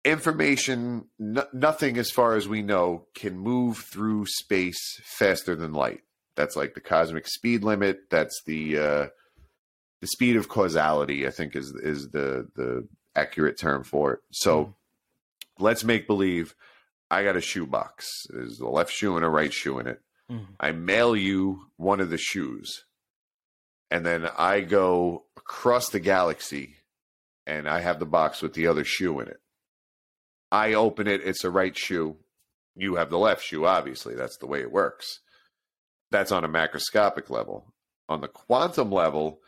information no, nothing as far as we know can move through space faster than light. That's like the cosmic speed limit. That's the uh the speed of causality, I think is is the the accurate term for it. So let's make believe I got a shoebox. There's a left shoe and a right shoe in it. Mm-hmm. I mail you one of the shoes, and then I go across the galaxy, and I have the box with the other shoe in it. I open it; it's a right shoe. You have the left shoe. Obviously, that's the way it works. That's on a macroscopic level. On the quantum level,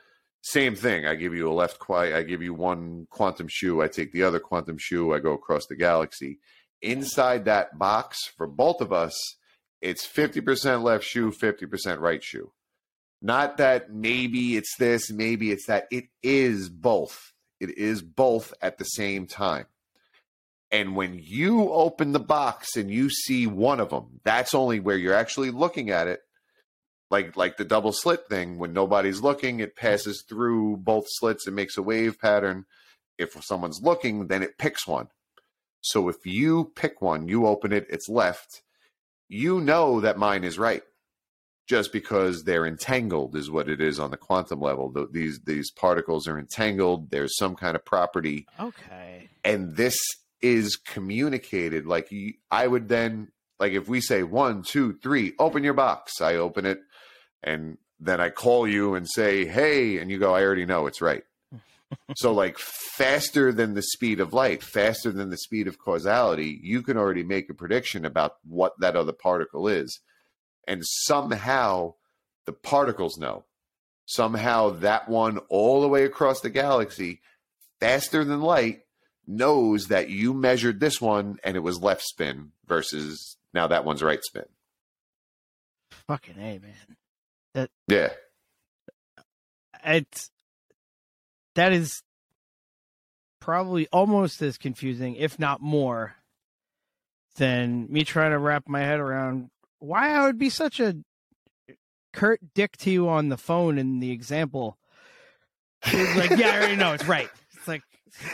same thing. I give you a left. Qui- I give you one quantum shoe. I take the other quantum shoe. I go across the galaxy. Inside that box, for both of us, it's 50% left shoe, 50% right shoe. Not that maybe it's this, maybe it's that. It is both. It is both at the same time. And when you open the box and you see one of them, that's only where you're actually looking at it. Like like the double slit thing, when nobody's looking, it passes through both slits and makes a wave pattern. If someone's looking, then it picks one. So if you pick one, you open it, it's left you know that mine is right. Just because they're entangled is what it is on the quantum level. Th- these these particles are entangled. There's some kind of property. Okay. and this is communicated like i would then like if we say one two three open your box. I open it and then i call you and say hey and you go i already know it's right so like faster than the speed of light faster than the speed of causality you can already make a prediction about what that other particle is. And somehow the particles know. Somehow that one all the way across the galaxy faster than light knows that you measured this one and it was left spin versus now that one's right spin. Fucking A, man. yeah. It's that is probably almost as confusing, if not more, than me trying to wrap my head around why I would be such a curt dick to you on the phone in the example. It's like, yeah, I already know it's right. It's like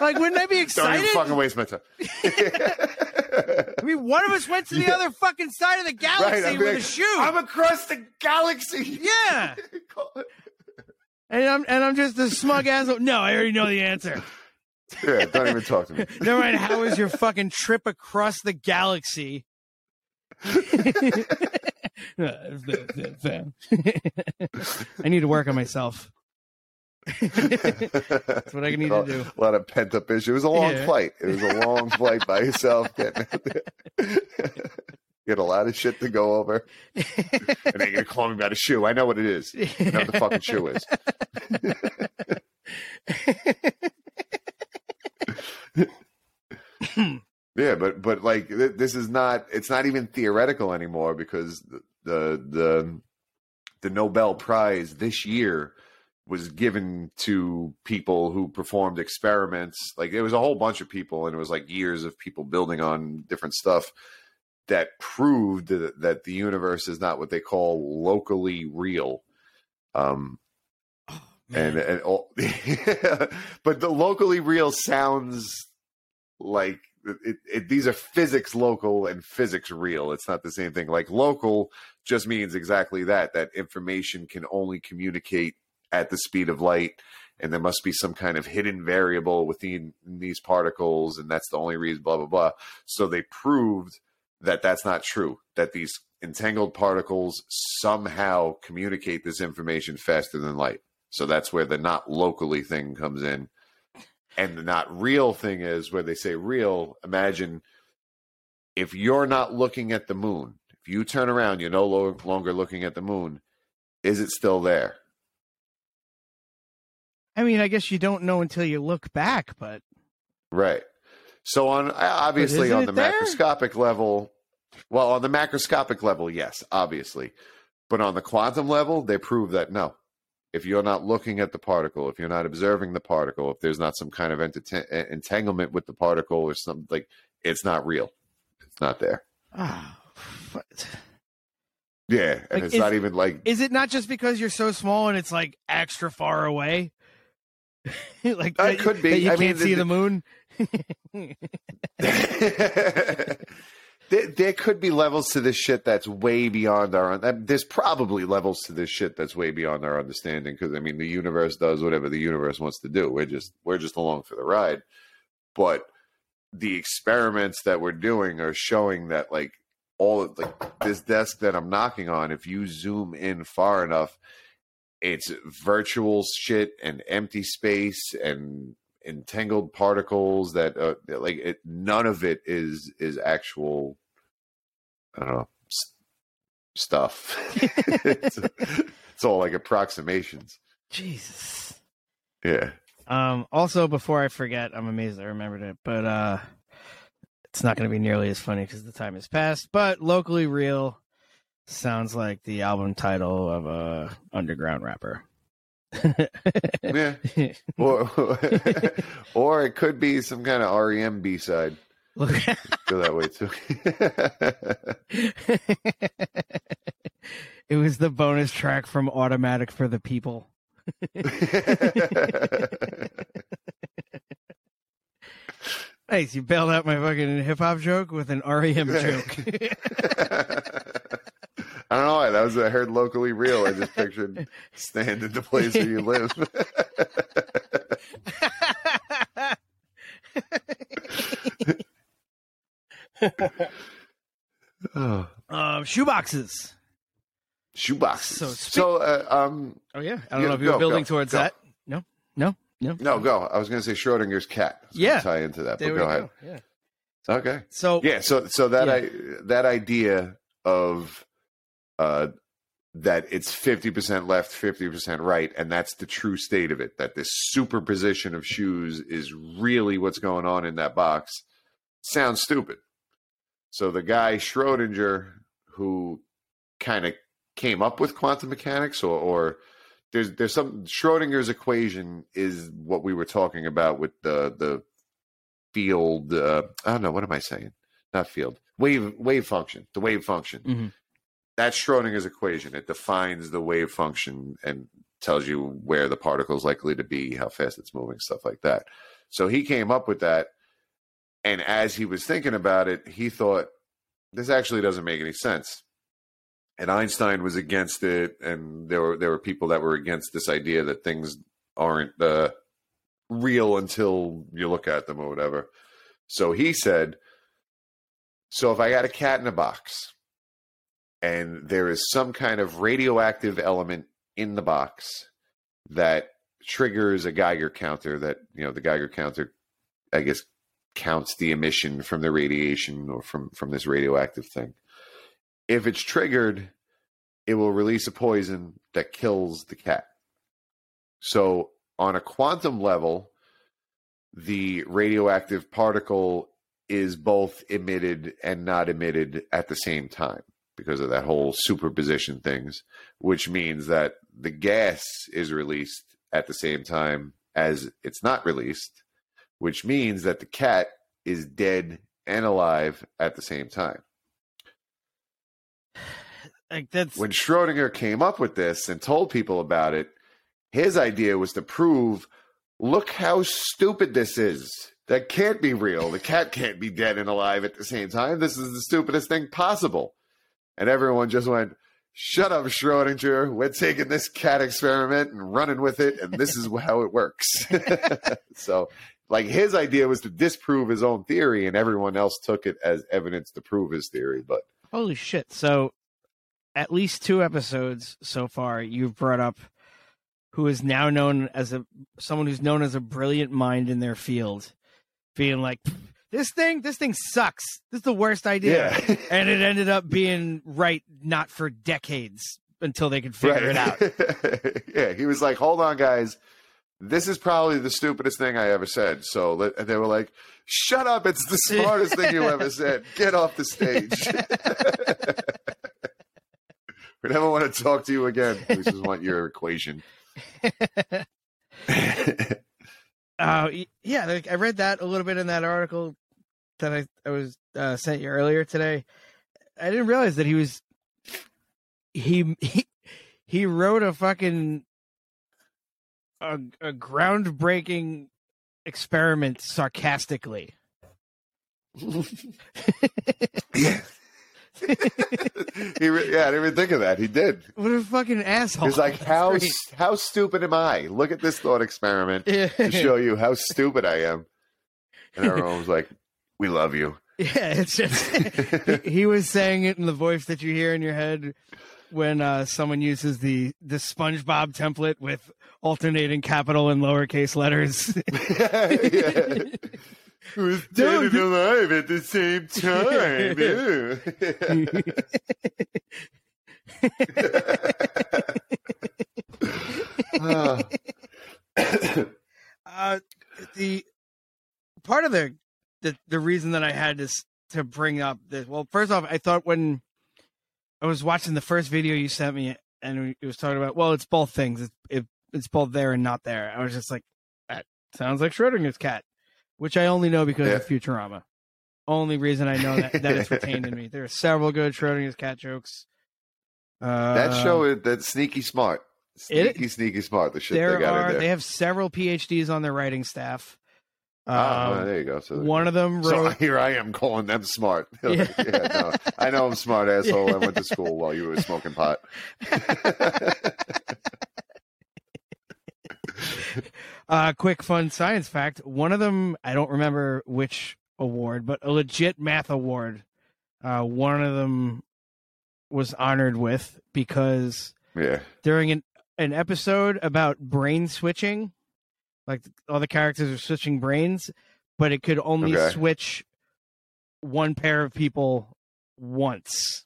like, wouldn't I be excited? Don't even fucking waste my time. I mean, one of us went to the Yeah. other fucking side of the galaxy I'd with like, a shoe. I'm across the galaxy. yeah. And I'm and I'm just a smug asshole. No, I already know the answer. yeah, don't even talk to me. Never mind. How was your fucking trip across the galaxy? I need to work on myself. That's what I need to oh, do. A lot of pent up issues. It was a long Yeah. flight. It was a long flight by yourself. Getting out there. you had a lot of shit to go over. and then you're gonna call me about a shoe. I know what it is. I know what the fucking shoe is. yeah, but but like th- this is not. It's not even theoretical anymore because the the the, the Nobel Prize this year was given to people who performed experiments. Like there was a whole bunch of people, and it was like years of people building on different stuff that proved that, that the universe is not what they call locally real. Um, and and all, but the locally real sounds like it, it, these are physics local and physics real. It's not the same thing. Like local just means exactly that. That information can only communicate at the speed of light, and there must be some kind of hidden variable within these particles, and that's the only reason. Blah blah blah. So they proved that that's not true. That these entangled particles somehow communicate this information faster than light. So that's where the not locally thing comes in. And the not real thing is where they say real. Imagine if you're not looking at the moon, if you turn around, you're no lo- longer looking at the moon, is it still there? I mean, I guess you don't know until you look back, but Right. So on obviously on the there? macroscopic level, well, on the macroscopic level, yes, obviously. But on the quantum level, they prove that no. If you're not looking at the particle, if you're not observing the particle, if there's not some kind of ent- entanglement with the particle or something like it's not real. It's not there. ah, what? Yeah, and Like, it's is- not even like is it not just because you're so small and it's like extra far away? like That could be. that you I can't mean, see the- the moon. there, there could be levels to this shit that's way beyond our. uh, There's probably levels to this shit that's way beyond our understanding. Because I mean, the universe does whatever the universe wants to do. We're just we're just along for the ride. But the experiments that we're doing are showing that like all of like this desk that I'm knocking on, if you zoom in far enough, it's virtual shit and empty space and entangled particles that uh, like it, none of it is is actual i don't know s- stuff it's, it's all like approximations Jesus. yeah Um. Also, before I forget, I'm amazed I remembered it, but uh, it's not going to be nearly as funny because the time has passed. But locally real sounds like the album title of a underground rapper. yeah or or it could be some kind of REM b-side go that way too it was the bonus track from Automatic for the People. Nice, you bailed out my fucking hip hop joke with an REM joke. I don't know why that was I heard locally real. I just pictured stand in the place where you live. oh, um, shoeboxes. shoeboxes. So So, uh, um, Oh yeah, I don't Yeah, know if you're go, building go, towards go. that. No, no, no. no, go. I was going to say Schrodinger's cat. I Yeah. tie into that, There but we go go. ahead. Yeah. Okay. So Yeah. So, so that Yeah. I that idea of uh that it's 50% left, 50% right, and that's the true state of it. That this superposition of shoes is really what's going on in that box. Sounds stupid. So the guy Schrodinger, who kind of came up with quantum mechanics, or, or there's there's some Schrodinger's equation is what we were talking about with the the field. Uh, I don't know what am I saying? Not field wave wave function. The wave function Mhm. That's Schrodinger's equation. It defines the wave function and tells you where the particle is likely to be, how fast it's moving, stuff like that. So he came up with that. And as he was thinking about it, he thought, this actually doesn't make any sense. And Einstein was against it, and there were there were people that were against this idea that things aren't uh, real until you look at them or whatever. So he said, "So if I got a cat in a box, and there is some kind of radioactive element in the box that triggers a Geiger counter, that you know the Geiger counter, I guess, counts the emission from the radiation or from from this radioactive thing." if it's triggered, it will release a poison that kills the cat. So, on a quantum level, the radioactive particle is both emitted and not emitted at the same time because of that whole superposition things, which means that the gas is released at the same time as it's not released, which means that the cat is dead and alive at the same time like that's when Schrodinger came up with this and told people about it, his idea was to prove, look how stupid this is. That can't be real. The cat can't be dead and alive at the same time. This is the stupidest thing possible. And everyone just went, Shut up, Schrodinger. We're taking this cat experiment and running with it, and this is how it works. so, like, his idea was to disprove his own theory, and everyone else took it as evidence to prove his theory. But holy shit. So, at least two episodes so far, you've brought up who is now known as a someone who's known as a brilliant mind in their field, being like, "This thing, this thing sucks. This is the worst idea," Yeah. and it ended up being right, not for decades until they could figure it out. yeah, he was like, "Hold on, guys, this is probably the stupidest thing I ever said." So and they were like, "Shut up! It's the smartest thing you ever said. Get off the stage." we never want to talk to you again. We just want your equation. Uh, yeah, like, I read that a little bit in that article that I, I was uh, sent you earlier today. I didn't realize that he was he he, he wrote a fucking a, a groundbreaking experiment sarcastically. yeah. he re- yeah, I didn't even think of that. He did. What a fucking asshole! He's like, That's how great. how stupid am I? Look at this thought experiment to show you how stupid I am. And everyone was like, "We love you." Yeah, it's just he, he was saying it in the voice that you hear in your head when uh, someone uses the the SpongeBob template with alternating capital and lowercase letters. yeah. Who's dead and alive at the same time? Uh, the part of the, the the reason that I had this to bring up this. Well, first off, I thought when I was watching the first video you sent me, and it was talking about, well, it's both things. It's it, it's both there and not there. I was just like, that sounds like Schrodinger's cat, which I only know because of Futurama. Only reason I know that that it's retained in me. There are several good Schrodinger's cat jokes. Uh, that show is that sneaky smart. It- Sneaky, sneaky smart. The shit they got are in there. they have several PhDs on their writing staff. Ah, Um, well, there you go. So one of them So wrote. here I am calling them smart. Yeah. yeah, no, I know I'm smart, asshole. I went to school while you were smoking pot. Uh, quick fun science fact. One of them, I don't remember which award, but a legit math award. Uh, one of them was honored with because Yeah. during an, an episode about brain switching, like all the characters are switching brains, but it could only Okay. switch one pair of people once.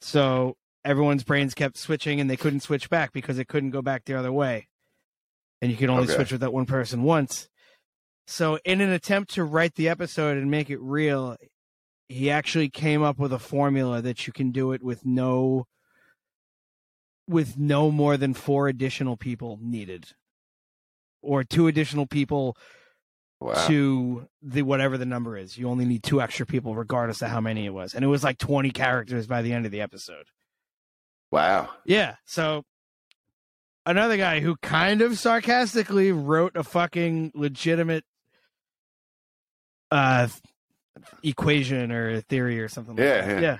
So everyone's brains kept switching and they couldn't switch back because it couldn't go back the other way. And you can only Okay. switch with that one person once. So in an attempt to write the episode and make it real, he actually came up with a formula that you can do it with no with no more than four additional people needed or two additional people Wow. to the whatever the number is you only need two extra people regardless of how many it was and it was like 20 characters by the end of the episode Wow. yeah so another guy who kind of sarcastically wrote a fucking legitimate uh equation or theory or something Yeah, like that. yeah. Yeah.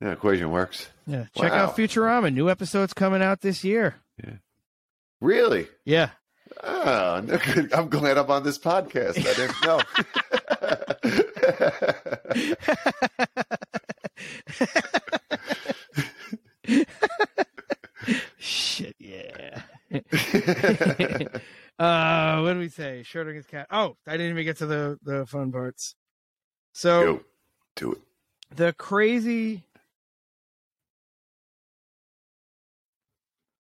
Yeah, equation works. Yeah. Check Wow. out Futurama. New episodes coming out this year. Yeah. Really? Yeah. Oh. I'm glad I'm on this podcast. I didn't know. Shit, yeah. uh what do we say? Schrodinger's cat. Oh, I didn't even get to the the fun parts. So Go. Do it. the crazy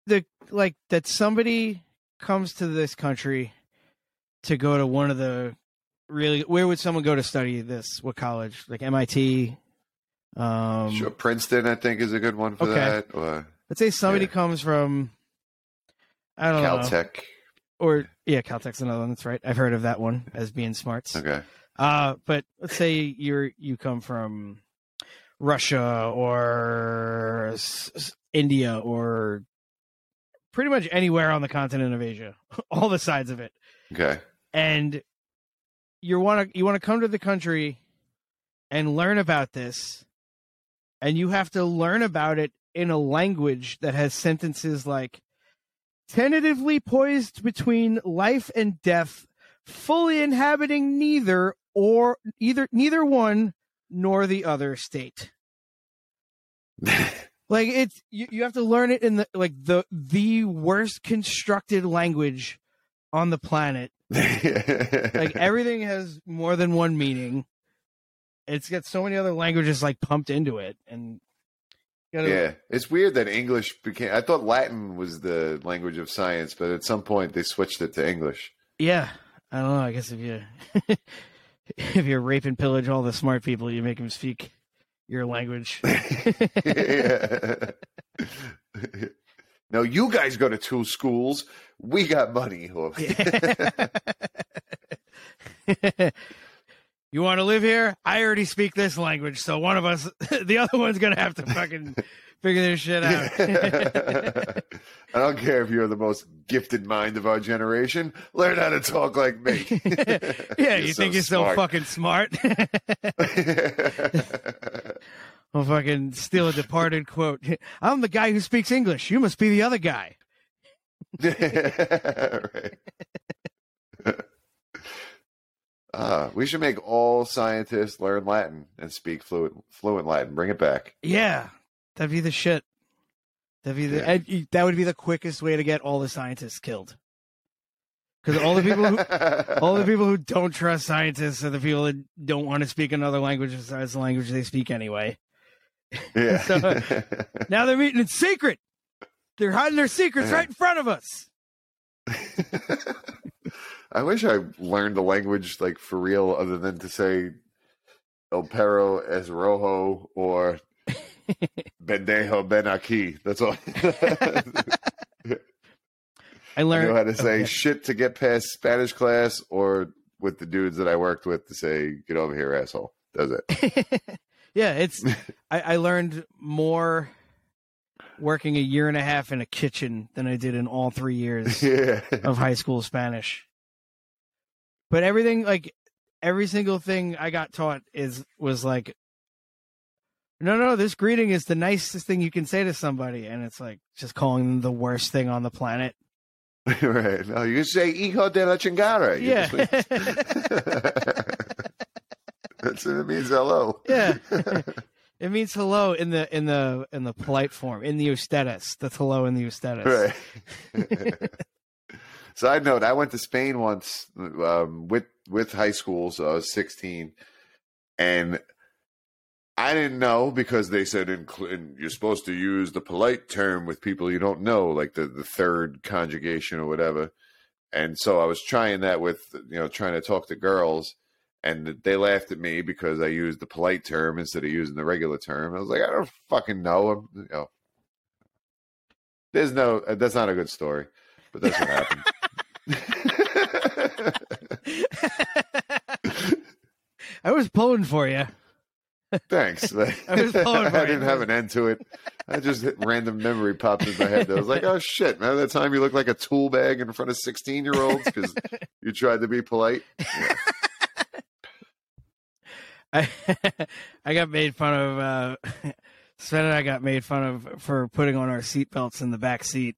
the like that somebody comes to this country to go to one of the really where would someone go to study this what college like mit um Sure, Princeton, I think, is a good one for Okay. that. Or let's say somebody Yeah. comes from i don't know Caltech. or yeah caltech's another one that's right i've heard of that one as being smarts Okay. Uh, but let's say you're you come from Russia or s- India or pretty much anywhere on the continent of Asia, all the sides of it, Okay. and you want to you want to come to the country and learn about this, and you have to learn about it in a language that has sentences like tentatively poised between life and death fully inhabiting neither or either neither one nor the other state. like it's you, you have to learn it in the like the the worst constructed language on the planet. Like everything has more than one meaning. It's got so many other languages like pumped into it, and you gotta- yeah, it's weird that English became. I thought Latin was the language of science, but at some point they switched it to English. yeah. I don't know. I guess if you if you rape and pillage all the smart people, you make them speak your language. no, you guys go to two schools. We got money. you want to live here? I already speak this language, so one of us, the other one's gonna have to fucking figure this shit out. I don't care if you're the most gifted mind of our generation. Learn how to talk like me. yeah, you think you're so smart. fucking smart? I'll fucking steal a departed quote. I'm the guy who speaks English. You must be the other guy. right. Uh, we should make all scientists learn Latin and speak fluent fluent Latin. Bring it back. Yeah, that'd be the shit. That'd be the Yeah. that would be the quickest way to get all the scientists killed. Because all the people, who, all the people who don't trust scientists are the people that don't want to speak another language besides the language they speak anyway. Yeah. So, now they're meeting in secret. They're hiding their secrets Yeah. right in front of us. I wish I learned the language like for real, other than to say El Perro es rojo or Bendejo ben aquí. That's all. I I learned know how to oh, say okay. shit to get past Spanish class, or with the dudes that I worked with to say "get over here, asshole." Does it? yeah, it's. I, I learned more working a year and a half in a kitchen than I did in all three years yeah. of high school Spanish. But everything, like every single thing I got taught, is was like, no, no, this greeting is the nicest thing you can say to somebody, and it's like just calling them the worst thing on the planet. right. No, you say "hijo de la chingada." Yeah. That's what it means. Hello. Yeah. It means hello in the in the in the polite form in the ustedes. That's hello in the ustedes. Right. Side note: I went to Spain once um, with with high school, so I was sixteen, and I didn't know because they said incl- in, you're supposed to use the polite term with people you don't know, like the the third conjugation or whatever. And so I was trying that with you know trying to talk to girls, and they laughed at me because I used the polite term instead of using the regular term. I was like, I don't fucking know. I'm, you know, there's no. That's not a good story, but that's what happened. I was pulling for you. Thanks. I was pulling for I didn't have an end to it. I just hit random memory popped in my head. I was like, oh shit, remember that time you looked like a tool bag in front of 16 year olds because you tried to be polite? Yeah. I I got made fun of. Uh, Sven and I got made fun of for putting on our seatbelts in the back seat.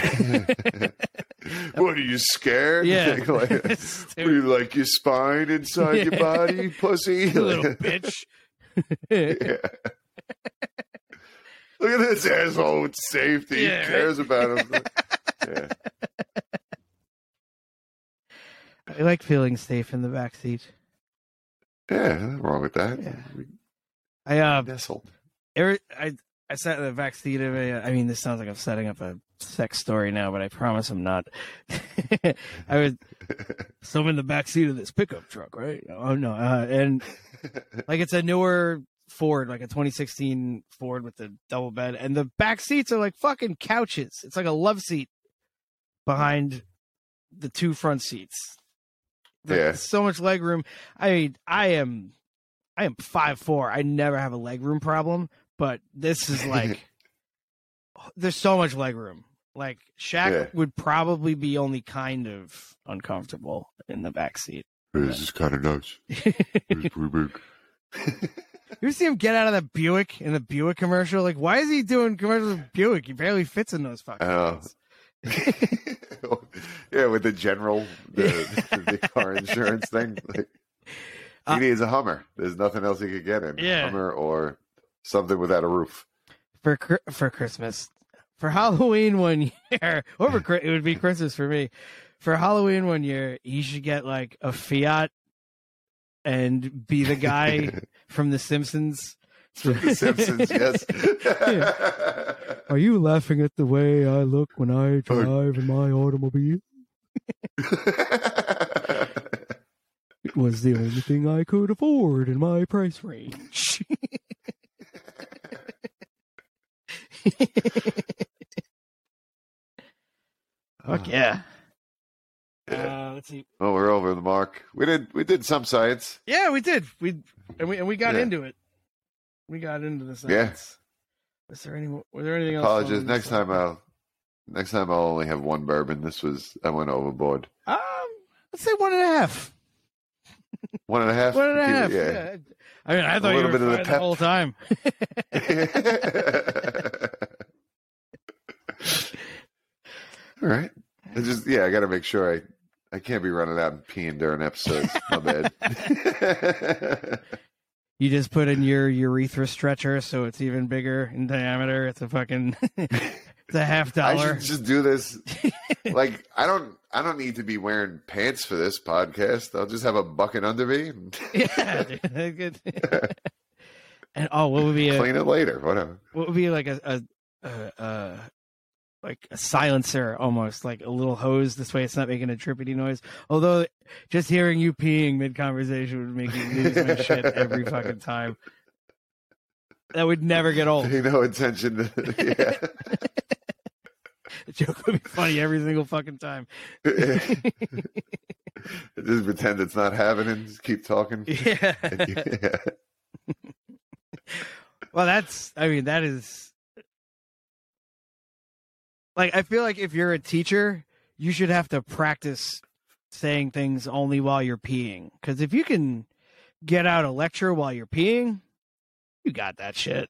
what are you scared? Yeah. Like, what do you like your spine inside your body, pussy? Little bitch. Yeah. Look at this asshole with safety. Yeah, Who cares about him? yeah. I like feeling safe in the back seat. yeah, nothing wrong with that. Yeah. I uh, every, I I sat in the back seat of a. I mean, this sounds like I'm setting up a sex story now, but I promise I'm not. I was so I'm in the back seat of this pickup truck, right? Oh no, uh, and like it's a newer Ford, like a 2016 Ford with the double bed, and the back seats are like fucking couches. It's like a love seat behind the two front seats. Like, Yeah. so much leg room. I mean, I am, I am five four. I never have a leg room problem, but this is like, there's so much leg room. Like Shaq Yeah. would probably be only kind of uncomfortable in the back seat. This is kind of nuts. It's pretty big. You see him get out of the Buick in the Buick commercial? Like, why is he doing commercials with Buick? He barely fits in those fucking things. yeah, with the general the, the car insurance thing. Like, he Uh, needs a Hummer. There's nothing else he could get in. Yeah. Hummer or something without a roof. For for Christmas, for Halloween one year, or for it would be Christmas for me. For Halloween one year, you should get like a Fiat and be the guy from The Simpsons. The Simpsons, yes. Are you laughing at the way I look when I drive in my automobile? It was the only thing I could afford in my price range. Fuck yeah. Uh, let's see. oh, we're over the mark. We did we did some science. Yeah, we did. We and we and we got Yeah. into it. We got into the science. Yeah. science. Was there any? more- Was there anything else? Apologies. Next time one? I'll next time I'll only have one bourbon. This was I went overboard. Um, let's say one and a half. One and a half. One and a Keep it- half. yeah. Yeah. I mean, I thought you little were bit of the fine the, whole time. All right. I just yeah, I got to make sure I I can't be running out and peeing during episodes. My bad. You just put in your urethra stretcher, so it's even bigger in diameter. It's a fucking, it's a half I dollar. should just do this. like I don't I don't need to be wearing pants for this podcast. I'll just have a bucket under me. and yeah, dude, good. and oh, what would be a Clean it later. Whatever. what would be like a a, a, a like a silencer almost like a little hose this way it's not making a trippity noise although just hearing you peeing mid conversation would make me lose my shit every fucking time that would never get old Pay no attention to yeah. the joke would be funny every single fucking time just pretend it's not happening. Just keep talking. yeah yeah. well that's i mean that is like i feel like if you're a teacher you should have to practice saying things only while you're peeing because if you can get out a lecture while you're peeing you got that shit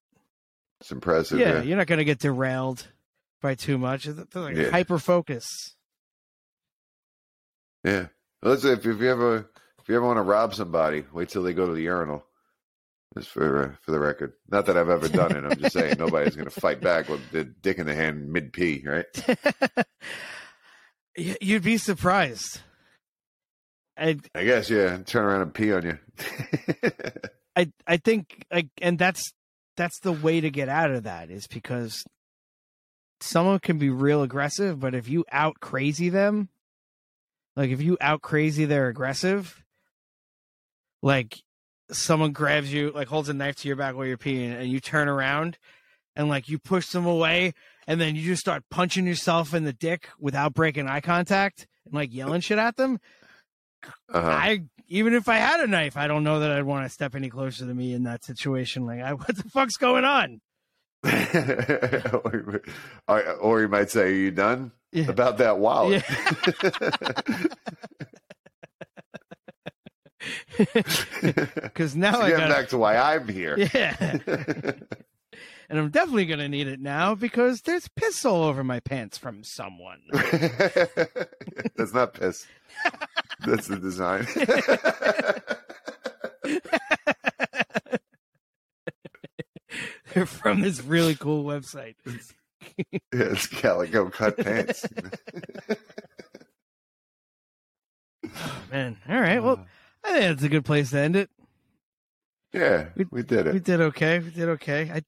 It's impressive. yeah, Yeah. you're not going to get derailed by too much it's like Yeah. hyper focus Yeah. Listen, if, if you ever if you ever want to rob somebody, wait till they go to the urinal. Just for uh, for the record, not that I've ever done it. I'm just saying nobody's going to fight back with the dick in the hand mid pee, right? You'd be surprised I, I guess yeah. Turn around and pee on you. I I think like and that's that's the way to get out of that is because someone can be real aggressive, but if you out crazy them, like if you out crazy their aggressive, like someone grabs you, like holds a knife to your back while you're peeing, and you turn around and like you push them away, and then you just start punching yourself in the dick without breaking eye contact and like yelling shit at them. Uh-huh. I even if I had a knife, I don't know that I'd want to step any closer to me in that situation. Like, I, what the fuck's going on? or, or, or he might say, "Are you done Yeah. about that wallet?" Because now So I got back to why I'm here. Yeah. and I'm definitely going to need it now because there's piss all over my pants from someone. That's not piss. That's the design. They're from this really cool website. yeah, it's calico cut pants. Oh, man, all right. Well, uh. I think that's a good place to end it. Yeah, we we did it. We did okay. We did okay. I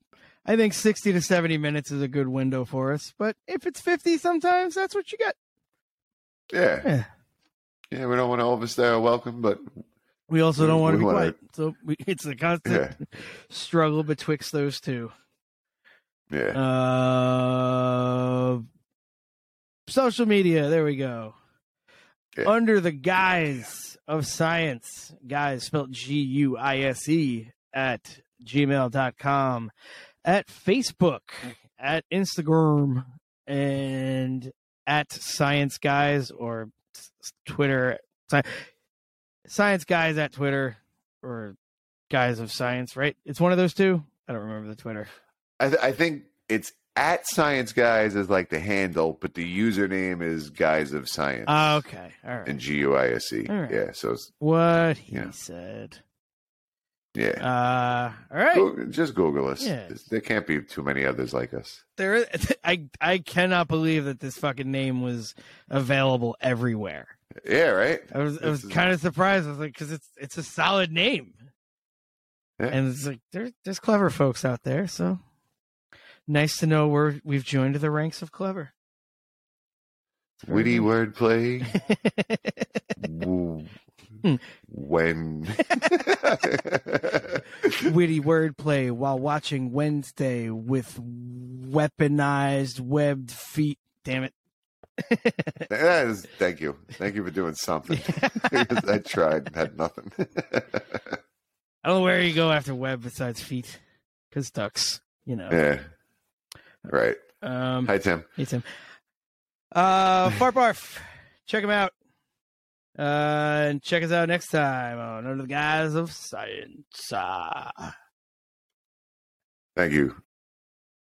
I think 60 to 70 minutes is a good window for us, but if it's 50 sometimes, that's what you get. Yeah, Yeah. yeah. We don't want to overstay our welcome, but We also We- don't want to be wanna- quiet. So we, it's a constant struggle betwixt those two. yeah, Uh, social media. There we go. Yeah. Under the guise of science, guise spelled G U I S E at gmail.com, at Facebook, at Instagram, and at Science Guise or Twitter. Sci- Science Guise at Twitter or Guise of Science, right? It's one of those two. I don't remember the Twitter. I, th- I think it's at Science Guise is like the handle, but the username is Guise of Science Ah, okay. All right. and G U I S E. Yeah, so it's, What he Yeah. said. yeah. Uh, all right. Go- just Google us. Yeah. There can't be too many others like us. There, I I cannot believe that this fucking name was available everywhere. Yeah, right. I was I was is- kind of surprised. I was like, because it's it's a solid name, Yeah. and it's like there's there's clever folks out there. So nice to know we're we've joined the ranks of clever. Witty wordplay. When Witty wordplay while watching Wednesday with weaponized webbed feet. Damn it. that is thank you thank you for doing something i tried and had nothing I don't know where you go after web besides feet, because ducks, you know. yeah right Um, hi tim Hey Tim. Uh, FartBarf. Check him out. Uh, and check us out next time on Under the Guise of Science. Uh, thank you